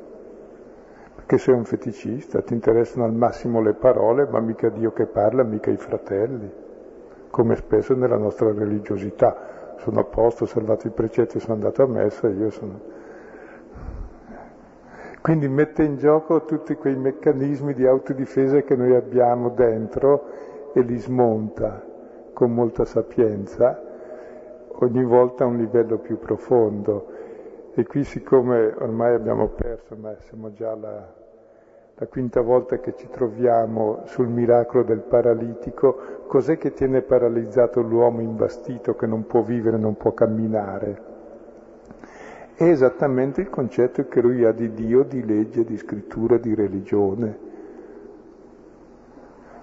Speaker 2: perché sei un feticista, ti interessano al massimo le parole, ma mica Dio che parla, mica i fratelli, come spesso nella nostra religiosità. Sono a posto, ho salvato i precetti, sono andato a messa, io sono quindi mette in gioco tutti quei meccanismi di autodifesa che noi abbiamo dentro e li smonta con molta sapienza, ogni volta a un livello più profondo. E qui siccome ormai abbiamo perso, ma siamo già alla, la quinta volta che ci troviamo sul miracolo del paralitico, cos'è che tiene paralizzato l'uomo imbastito che non può vivere, non può camminare? È esattamente il concetto che lui ha di Dio, di legge, di scrittura, di religione.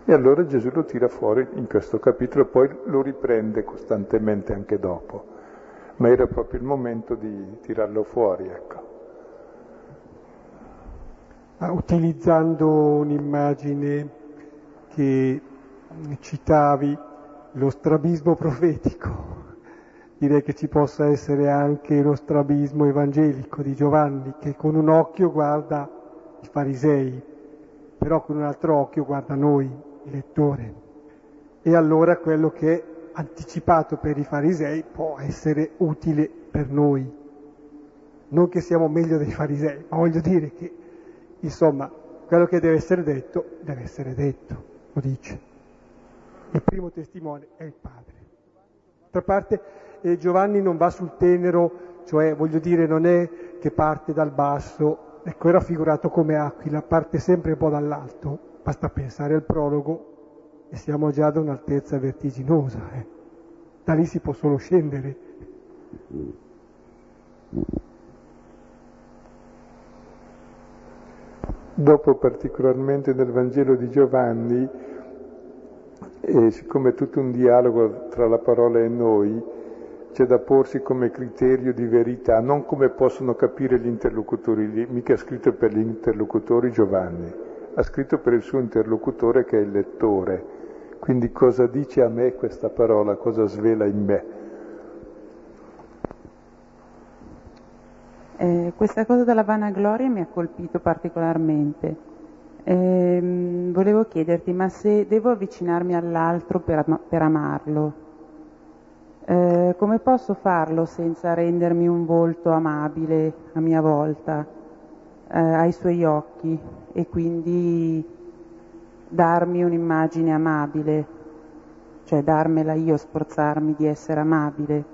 Speaker 2: E allora Gesù lo tira fuori in questo capitolo, poi lo riprende costantemente anche dopo. Ma era proprio il momento di tirarlo fuori, ecco.
Speaker 1: Utilizzando un'immagine che citavi, lo strabismo profetico direi che ci possa essere anche lo strabismo evangelico di Giovanni, che con un occhio guarda i farisei, però con un altro occhio guarda noi, il lettore. E allora quello che è anticipato per i farisei può essere utile per noi. Non che siamo meglio dei farisei, ma voglio dire che, insomma, quello che deve essere detto, deve essere detto, lo dice. Il primo testimone è il Padre. D'altra parte, eh, Giovanni non va sul tenero, cioè voglio dire non è che parte dal basso, ecco è raffigurato come aquila, parte sempre un po' dall'alto, basta pensare al prologo e siamo già ad un'altezza vertiginosa, eh. da lì si può solo scendere.
Speaker 2: Dopo particolarmente nel Vangelo di Giovanni, e siccome è tutto un dialogo tra la parola e noi, c'è da porsi come criterio di verità, non come possono capire gli interlocutori, mica ha scritto per gli interlocutori Giovanni, ha scritto per il suo interlocutore che è il lettore. Quindi cosa dice a me questa parola, cosa svela in me?
Speaker 3: Eh, questa cosa della vanagloria mi ha colpito particolarmente. Eh, volevo chiederti, ma se devo avvicinarmi all'altro per, per amarlo, eh, come posso farlo senza rendermi un volto amabile a mia volta eh, ai suoi occhi e quindi darmi un'immagine amabile, cioè darmela io, sforzarmi di essere amabile?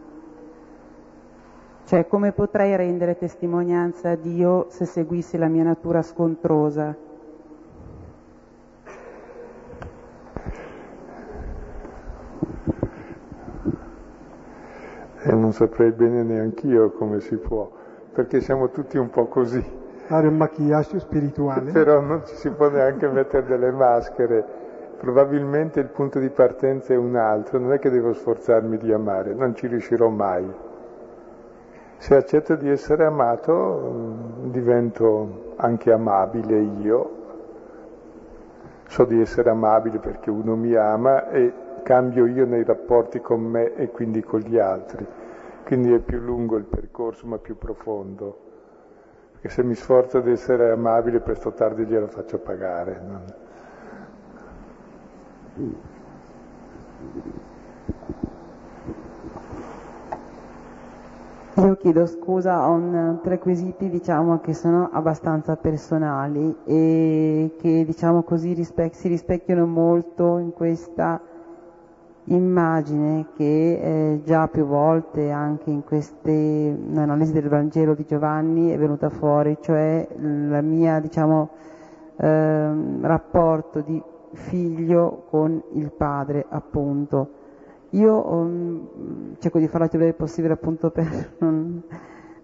Speaker 3: Cioè come potrei rendere testimonianza a Dio se seguissi la mia natura scontrosa?
Speaker 2: E non saprei bene neanch'io come si può, perché siamo tutti un po' così.
Speaker 1: Fare un machillaggio spirituale.
Speaker 2: Però non ci si può neanche mettere delle maschere. Probabilmente il punto di partenza è un altro, non è che devo sforzarmi di amare, non ci riuscirò mai. Se accetto di essere amato divento anche amabile io, so di essere amabile perché uno mi ama e cambio io nei rapporti con me e quindi con gli altri. Quindi è più lungo il percorso ma più profondo. perché se mi sforzo di essere amabile, presto o tardi glielo faccio pagare.
Speaker 4: Io chiedo scusa, ho un, tre quesiti diciamo, che sono abbastanza personali e che diciamo così rispe- si rispecchiano molto in questa immagine che eh, già più volte anche in queste analisi del Vangelo di Giovanni è venuta fuori, cioè il mio diciamo, eh, rapporto di figlio con il padre appunto io um, cerco di farla più breve possibile appunto per, non,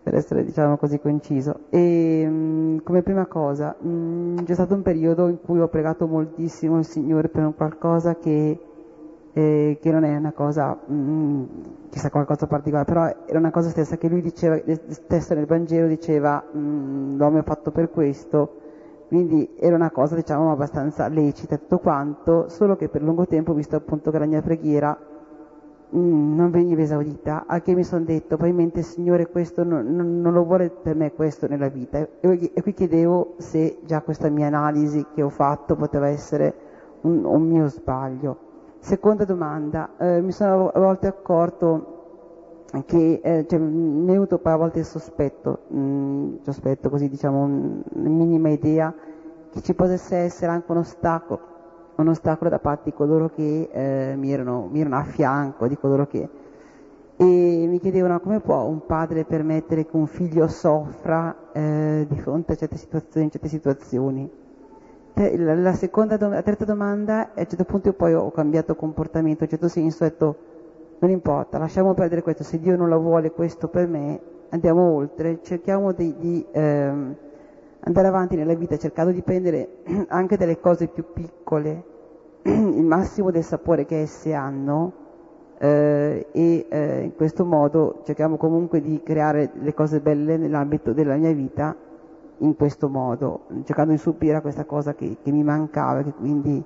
Speaker 4: per essere diciamo così conciso. E um, come prima cosa, um, c'è stato un periodo in cui ho pregato moltissimo il Signore per un qualcosa che, eh, che non è una cosa, mm, chissà qualcosa particolare, però era una cosa stessa che lui diceva, stesso nel Vangelo diceva mm, l'uomo è fatto per questo, quindi era una cosa diciamo abbastanza lecita tutto quanto, solo che per lungo tempo, visto appunto che la mia preghiera Mm, non veniva esaudita, a che mi sono detto, probabilmente il Signore questo non, non, non, lo vuole per me questo nella vita. E, e, qui chiedevo se già questa mia analisi che ho fatto poteva essere un, un mio sbaglio. Seconda domanda, eh, mi sono a volte accorto che eh, cioè, mi è venuto poi a volte il sospetto, mh, mm, sospetto così diciamo, una minima idea che ci potesse essere anche un ostacolo un ostacolo da parte di coloro che eh, mi, erano, mi, erano, a fianco, di coloro che... E mi chiedevano come può un padre permettere che un figlio soffra eh, di fronte a certe situazioni, certe situazioni. La, la, seconda, la terza domanda, a un certo punto io poi ho cambiato comportamento, in un certo senso ho detto non importa, lasciamo perdere questo, se Dio non lo vuole questo per me, andiamo oltre, cerchiamo di, di ehm, andare avanti nella vita cercando di prendere anche delle cose più piccole il massimo del sapore che esse hanno eh, e eh, in questo modo cerchiamo comunque di creare le cose belle nell'ambito della mia vita in questo modo, cercando di subire questa cosa che, che mi mancava che quindi,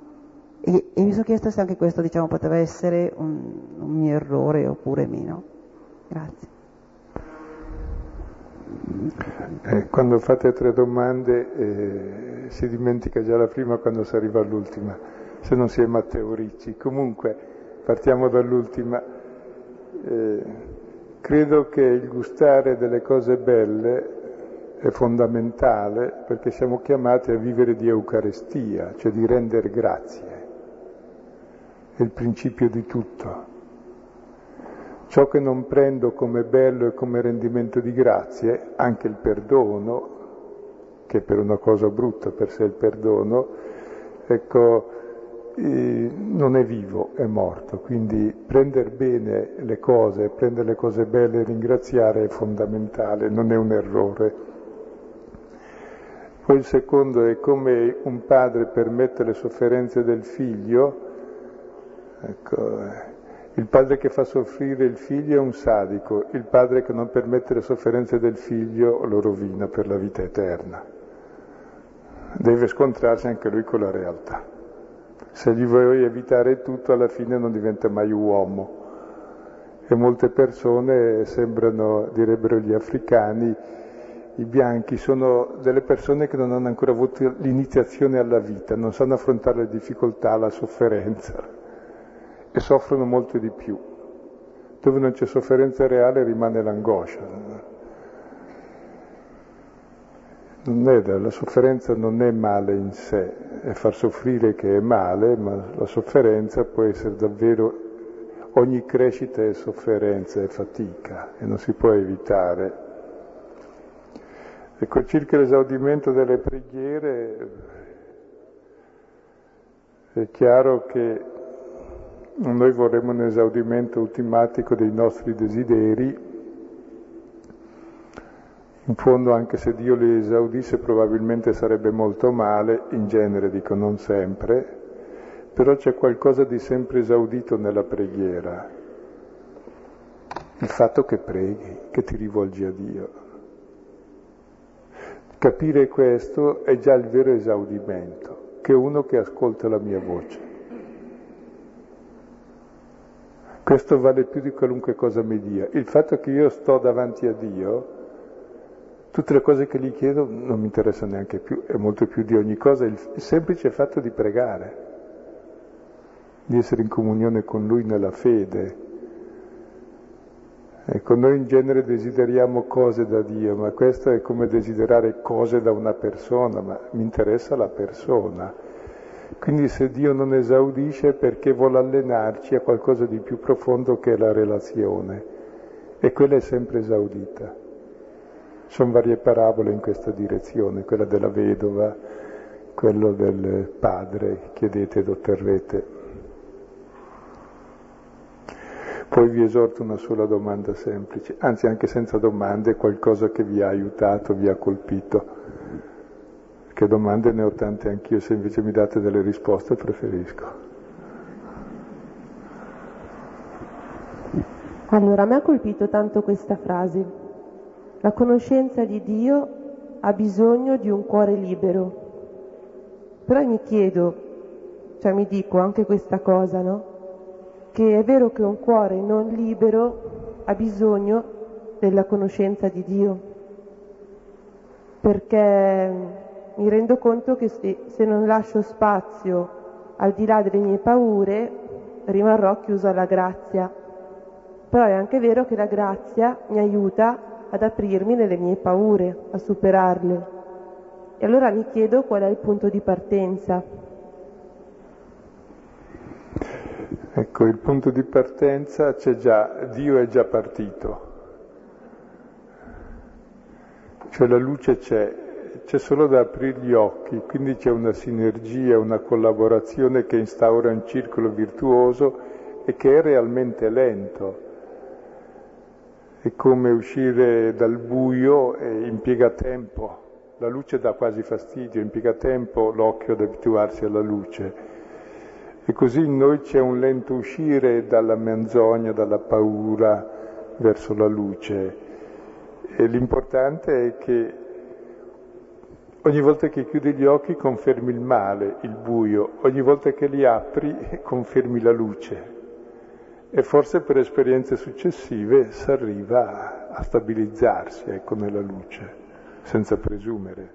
Speaker 4: e, e, mi sono chiesto se anche questo diciamo, poteva essere un, un mio errore oppure meno. Grazie.
Speaker 2: Eh, quando fate tre domande eh, si dimentica già la prima quando si arriva all'ultima, se non si è Matteo Ricci. Comunque partiamo dall'ultima. Eh, credo che il gustare delle cose belle è fondamentale perché siamo chiamati a vivere di Eucaristia, cioè di rendere grazie. È il principio di tutto. Ciò che non prendo come bello e come rendimento di grazie, anche il perdono, che per una cosa brutta per sé il perdono, ecco, eh, non è vivo, è morto. Quindi prendere bene le cose, prendere le cose belle e ringraziare è fondamentale, non è un errore. Poi il secondo è come un padre permette le sofferenze del figlio, ecco, il padre che fa soffrire il figlio è un sadico, il padre che non permette le sofferenze del figlio lo rovina per la vita eterna. Deve scontrarsi anche lui con la realtà. Se gli vuoi evitare tutto, alla fine non diventa mai uomo. E molte persone sembrano, direbbero gli africani, i bianchi sono delle persone che non hanno ancora avuto l'iniziazione alla vita, non sanno affrontare le difficoltà, la sofferenza e soffrono molto di più. Dove non c'è sofferenza reale rimane l'angoscia. È, la sofferenza non è male in sé, è far soffrire che è male, ma la sofferenza può essere davvero, ogni crescita è sofferenza, è fatica e non si può evitare. Ecco, circa l'esaudimento delle preghiere, è chiaro che noi vorremmo un esaudimento ultimatico dei nostri desideri. In fondo, anche se Dio li esaudisse, probabilmente sarebbe molto male, in genere dico non sempre, però c'è qualcosa di sempre esaudito nella preghiera. Il fatto che preghi, che ti rivolgi a Dio. Capire questo è già il vero esaudimento, che uno che ascolta la mia voce. Questo vale più di qualunque cosa mi dia. Il fatto che io sto davanti a Dio Tutte le cose che gli chiedo non mi interessano neanche più, è molto più di ogni cosa il semplice fatto di pregare, di essere in comunione con Lui nella fede. Ecco, noi in genere desideriamo cose da Dio, ma questo è come desiderare cose da una persona, ma mi interessa la persona. Quindi se Dio non esaudisce è perché vuole allenarci a qualcosa di più profondo che è la relazione e quella è sempre esaudita. Sono varie parabole in questa direzione, quella della vedova, quello del padre, chiedete ed otterrete. Poi vi esorto una sola domanda semplice, anzi anche senza domande, qualcosa che vi ha aiutato, vi ha colpito. Che domande ne ho tante anch'io, se invece mi date delle risposte preferisco.
Speaker 5: Allora, me ha colpito tanto questa frase. La conoscenza di Dio ha bisogno di un cuore libero. Però mi chiedo, cioè mi dico anche questa cosa, no? Che è vero che un cuore non libero ha bisogno della conoscenza di Dio. Perché mi rendo conto che se non lascio spazio al di là delle mie paure, rimarrò chiuso alla grazia però è anche vero che la grazia mi aiuta ad aprirmi nelle mie paure, a superarle. E allora mi chiedo qual è il punto di partenza.
Speaker 2: Ecco, il punto di partenza c'è già, Dio è già partito. Cioè la luce c'è, c'è solo da aprire gli occhi, quindi c'è una sinergia, una collaborazione che instaura un circolo virtuoso e che è realmente lento è come uscire dal buio e impiega tempo. La luce dà quasi fastidio, impiega tempo l'occhio ad abituarsi alla luce. E così in noi c'è un lento uscire dalla menzogna, dalla paura verso la luce. E l'importante è che ogni volta che chiudi gli occhi confermi il male, il buio, ogni volta che li apri confermi la luce e forse per esperienze successive si arriva a stabilizzarsi ecco, nella luce, senza presumere.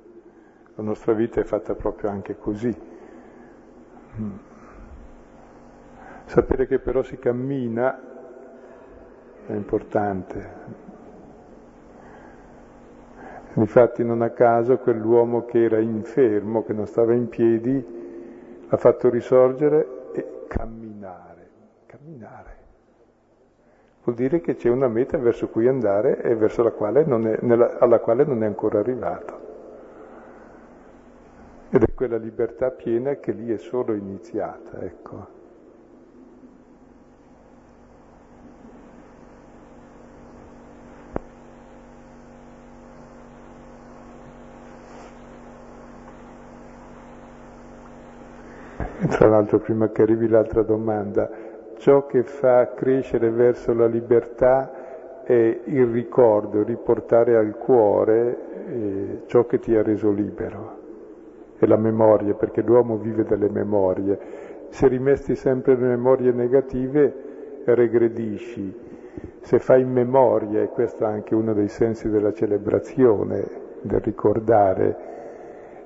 Speaker 2: La nostra vita è fatta proprio anche così. Sapere che però si cammina è importante. Infatti non a caso quell'uomo che era infermo, che non stava in piedi, ha fatto risorgere e camminare, camminare vuol dire che c'è una meta verso cui andare e verso la quale è, nella, alla quale non è ancora arrivato. Ed è quella libertà piena che lì è solo iniziata, ecco. Tra l'altro, prima che arrivi l'altra domanda, ciò che fa crescere verso la libertà è il ricordo, riportare al cuore eh, ciò che ti ha reso libero. È la memoria, perché l'uomo vive delle memorie. Se rimesti sempre le memorie negative, regredisci. Se fai memoria, e questo è anche uno dei sensi della celebrazione, del ricordare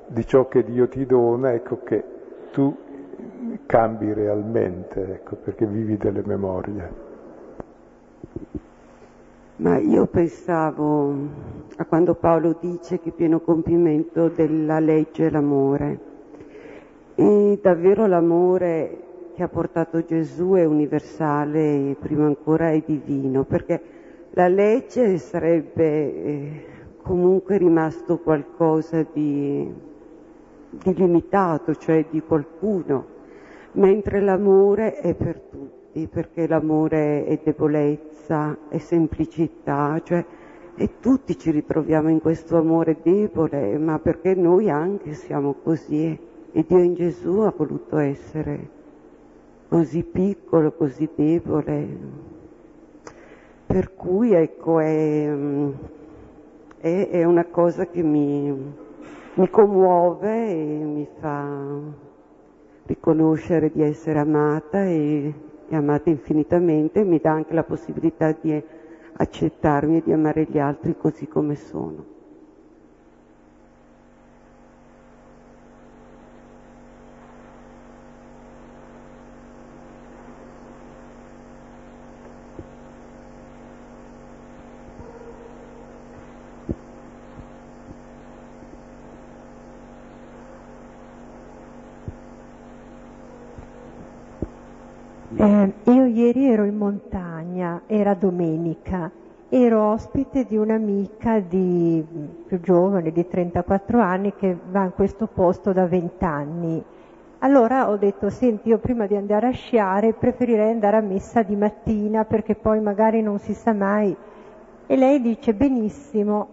Speaker 2: di ciò che Dio ti dona, ecco che tu cambi realmente, ecco, perché vivi delle memorie.
Speaker 6: Ma io pensavo a quando Paolo dice che pieno compimento della legge è l'amore. E davvero l'amore che ha portato Gesù è universale e prima ancora è divino, perché la legge sarebbe eh, comunque rimasto qualcosa di, di limitato, cioè di qualcuno mentre l'amore è per tutti, perché l'amore è debolezza, è semplicità, cioè e tutti ci ritroviamo in questo amore debole, ma perché noi anche siamo così e Dio in Gesù ha voluto essere così piccolo, così debole. Per cui ecco è, è, è una cosa che mi, mi commuove e mi fa riconoscere di essere amata e, e amata infinitamente, mi dà anche la possibilità di accettarmi e di amare gli altri così come sono.
Speaker 7: Eh, io ieri ero in montagna, era domenica, ero ospite di un'amica di, più giovane, di 34 anni, che va in questo posto da 20 anni. Allora ho detto, senti, io prima di andare a sciare preferirei andare a messa di mattina perché poi magari non si sa mai. E lei dice, benissimo,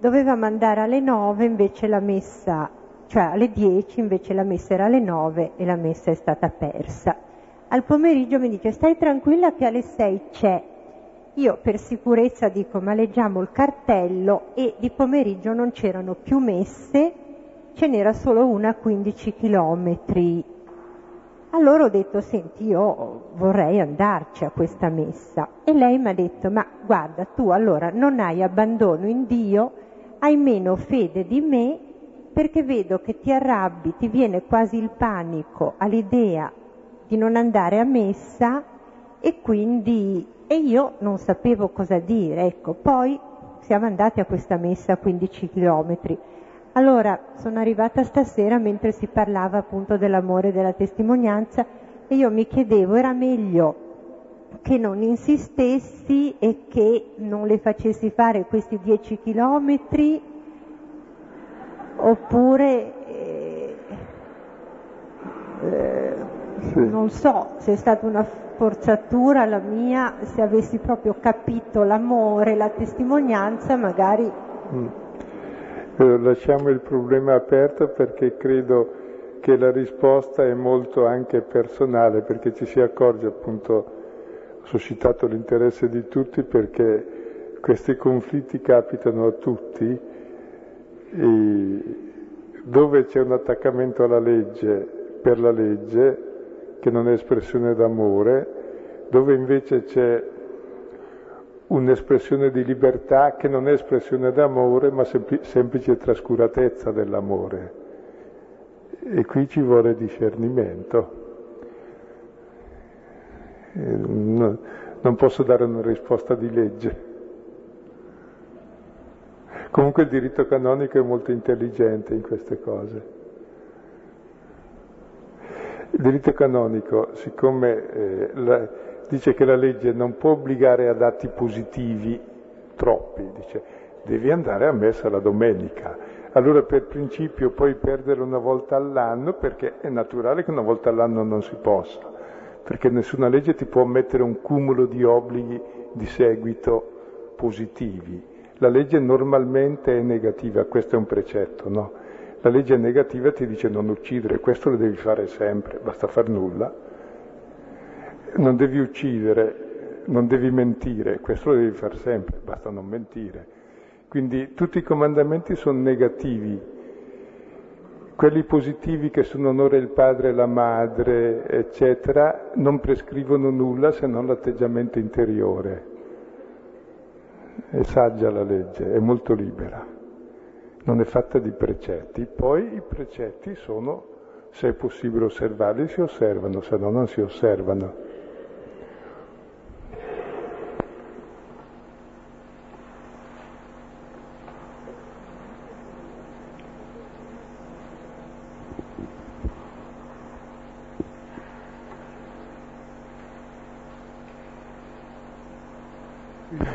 Speaker 7: dovevamo andare alle 9 invece la messa, cioè alle 10 invece la messa era alle 9 e la messa è stata persa. Al pomeriggio mi dice stai tranquilla che alle 6 c'è. Io per sicurezza dico ma leggiamo il cartello e di pomeriggio non c'erano più messe, ce n'era solo una a 15 chilometri. Allora ho detto senti io vorrei andarci a questa messa e lei mi ha detto ma guarda tu allora non hai abbandono in Dio, hai meno fede di me perché vedo che ti arrabbi, ti viene quasi il panico all'idea di non andare a messa e quindi e io non sapevo cosa dire. Ecco, poi siamo andati a questa messa a 15 chilometri. Allora sono arrivata stasera mentre si parlava appunto dell'amore e della testimonianza e io mi chiedevo era meglio che non insistessi e che non le facessi fare questi 10 chilometri oppure eh, eh, sì. Non so se è stata una forzatura la mia, se avessi proprio capito l'amore, la testimonianza, magari... Mm.
Speaker 2: Eh, lasciamo il problema aperto perché credo che la risposta è molto anche personale, perché ci si accorge appunto, ha suscitato l'interesse di tutti perché questi conflitti capitano a tutti e dove c'è un attaccamento alla legge per la legge che non è espressione d'amore, dove invece c'è un'espressione di libertà che non è espressione d'amore, ma sempl- semplice trascuratezza dell'amore. E qui ci vuole discernimento. No, non posso dare una risposta di legge. Comunque il diritto canonico è molto intelligente in queste cose. Il diritto canonico, siccome eh, la, dice che la legge non può obbligare ad atti positivi troppi, dice devi andare a messa la domenica. Allora per principio puoi perdere una volta all'anno perché è naturale che una volta all'anno non si possa, perché nessuna legge ti può mettere un cumulo di obblighi di seguito positivi. La legge normalmente è negativa, questo è un precetto, no? La legge negativa ti dice non uccidere, questo lo devi fare sempre, basta far nulla. Non devi uccidere, non devi mentire, questo lo devi fare sempre, basta non mentire. Quindi tutti i comandamenti sono negativi. Quelli positivi che sono onore il padre e la madre, eccetera, non prescrivono nulla se non l'atteggiamento interiore. È saggia la legge, è molto libera non è fatta di precetti. Poi i precetti sono, se è possibile osservarli, si osservano, se no non si osservano.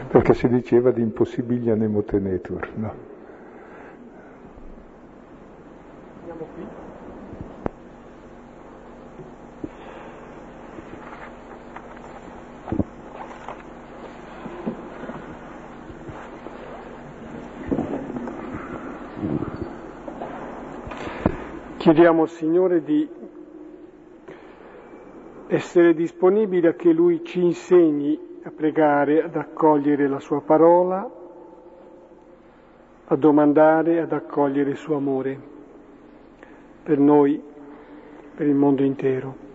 Speaker 2: Perché si diceva di impossibilia nemo tenetur, no?
Speaker 1: Chiediamo al Signore di essere disponibili a che Lui ci insegni a pregare, ad accogliere la Sua parola, a domandare, ad accogliere il Suo amore per noi, per il mondo intero.